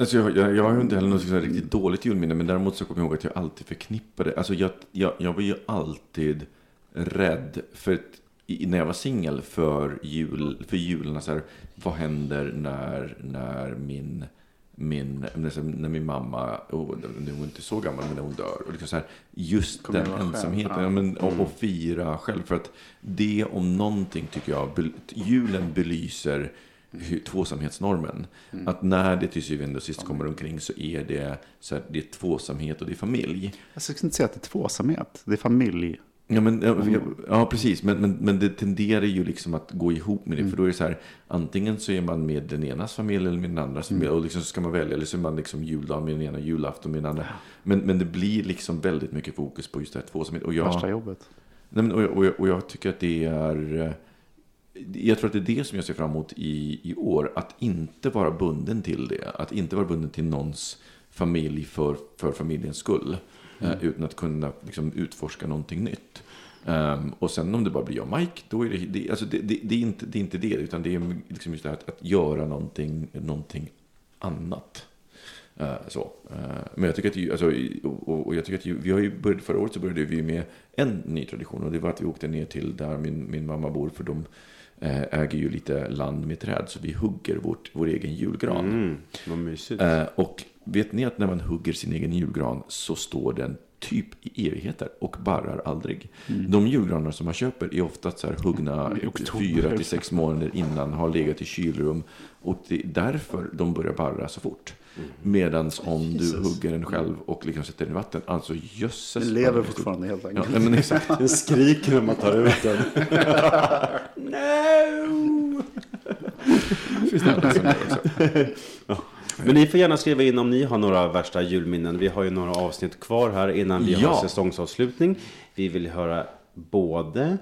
Alltså jag, jag, jag har ju inte heller något riktigt dåligt julminne, men däremot så kommer jag ihåg att jag alltid förknippade, alltså jag, jag, jag var ju alltid rädd för ett, i, när jag var singel för, jul, för julen. Så här, vad händer när, när min min, när min mamma, och nu är hon inte så gammal, men när hon dör. Och liksom så här, just Kommer den ensamheten, Ja. men, och, och fira själv. För att det om någonting tycker jag, julen belyser tvåsamhetsnormen. Att när det till syvende och sist kommer omkring så är det, så här, det är tvåsamhet och det är familj. Jag skulle inte säga att det är tvåsamhet. Det är familj. Ja, men, ja, ja, ja precis. Men, men, men det tenderar ju liksom att gå ihop med det. För då är det så här, antingen så är man med den enas familj eller med den andras familj. Och liksom så ska man välja. Eller så är man liksom juldag med den ena, julafton med den andra. Men, men det blir liksom väldigt mycket fokus på just det här tvåsamhet. Och jag, Värsta jobbet. Nej, men, och, jag- och, jag, och jag tycker att det är... eh, Jag tror att det är det som jag ser fram emot i, i år. Att inte vara bunden till det. Att inte vara bunden till någons familj för, för familjens skull. Eh, utan att kunna liksom, utforska någonting nytt. Ehm, och sen om det bara blir jag och Mike, då är det, det, alltså det, det, det, är inte, det är inte det. Utan det är liksom just det här att, att göra någonting, någonting annat. Eh, så. Eh, men jag tycker att, ju- alltså, och, och- och jag tycker att ju- vi har ju börjat, förra året så började vi med en ny tradition och det var att vi åkte ner till där min, min mamma bor för de äger ju lite land med träd så vi hugger vårt, vår egen julgran. Mm, vad mysigt. Och vet ni att när man hugger sin egen julgran så står den typ i evigheter och barrar aldrig. De julgranar som man köper är oftast så här huggna fyra till sex månader innan, har legat i kylrum. Och det är därför de börjar barra så fort. Medan om du hugger den själv och liksom sätter den i vatten, alltså jösses. Den lever fortfarande helt Ja, enkelt. nej, men exakt. Den skriker när man tar ut den. Finns det som också. Men ni får gärna skriva in om ni har några värsta julminnen. Vi har ju några avsnitt kvar här innan vi Ja. har säsongsavslutning. Vi vill höra både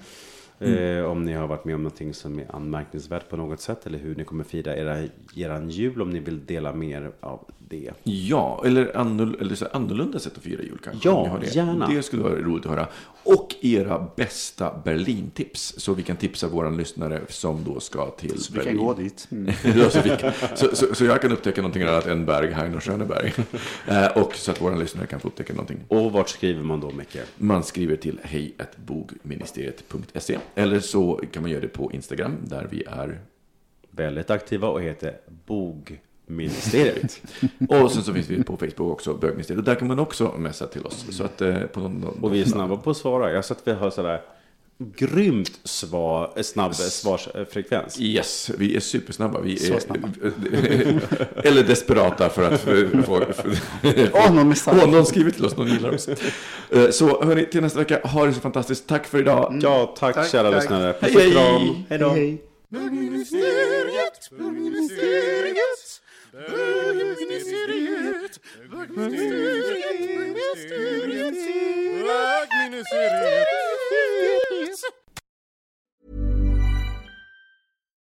eh, om ni har varit med om någonting som är anmärkningsvärt på något sätt eller hur ni kommer fira era, eran jul om ni vill dela mer av det. Ja, eller, annor, eller så annorlunda sätt att fira jul kanske. Ja, det. gärna. Det skulle vara roligt att höra. Och era bästa Berlin-tips. Så vi kan tipsa våra lyssnare som då ska till Så vi Berlin. kan gå dit. Mm. Så, vi kan, så, så, så jag kan upptäcka någonting annat än Berghain och Schöneberg. Eh, och så att våra lyssnare kan få upptäcka någonting. Och vart skriver man då Micke? Man skriver till hejatbogministeriet.se Eller så kan man göra det på Instagram där vi är Väldigt aktiva och heter Bogministeriet. Och sen så finns vi på Facebook också, bögministeriet. Och där kan man också messa till oss. Så att, eh, på någon, Och vi är snabba på att svara. Jag har sett att vi har sådär grymt svar, snabb svarsfrekvens. Yes, vi är supersnabba. Vi Så är, snabba. eller desperata för att få... Åh, någon missade. Åh, någon skriver till oss, någon gillar oss. Eh, Så hörni, till nästa vecka, ha det så fantastiskt. Tack för idag. Ja, tack, Tack, kära tack. lyssnare. Puss Hej, och kram. hej. Hej då. Hej. Bögministeriet, Bögministeriet! Bögministeriet! Bögministeriet! Bögministeriet!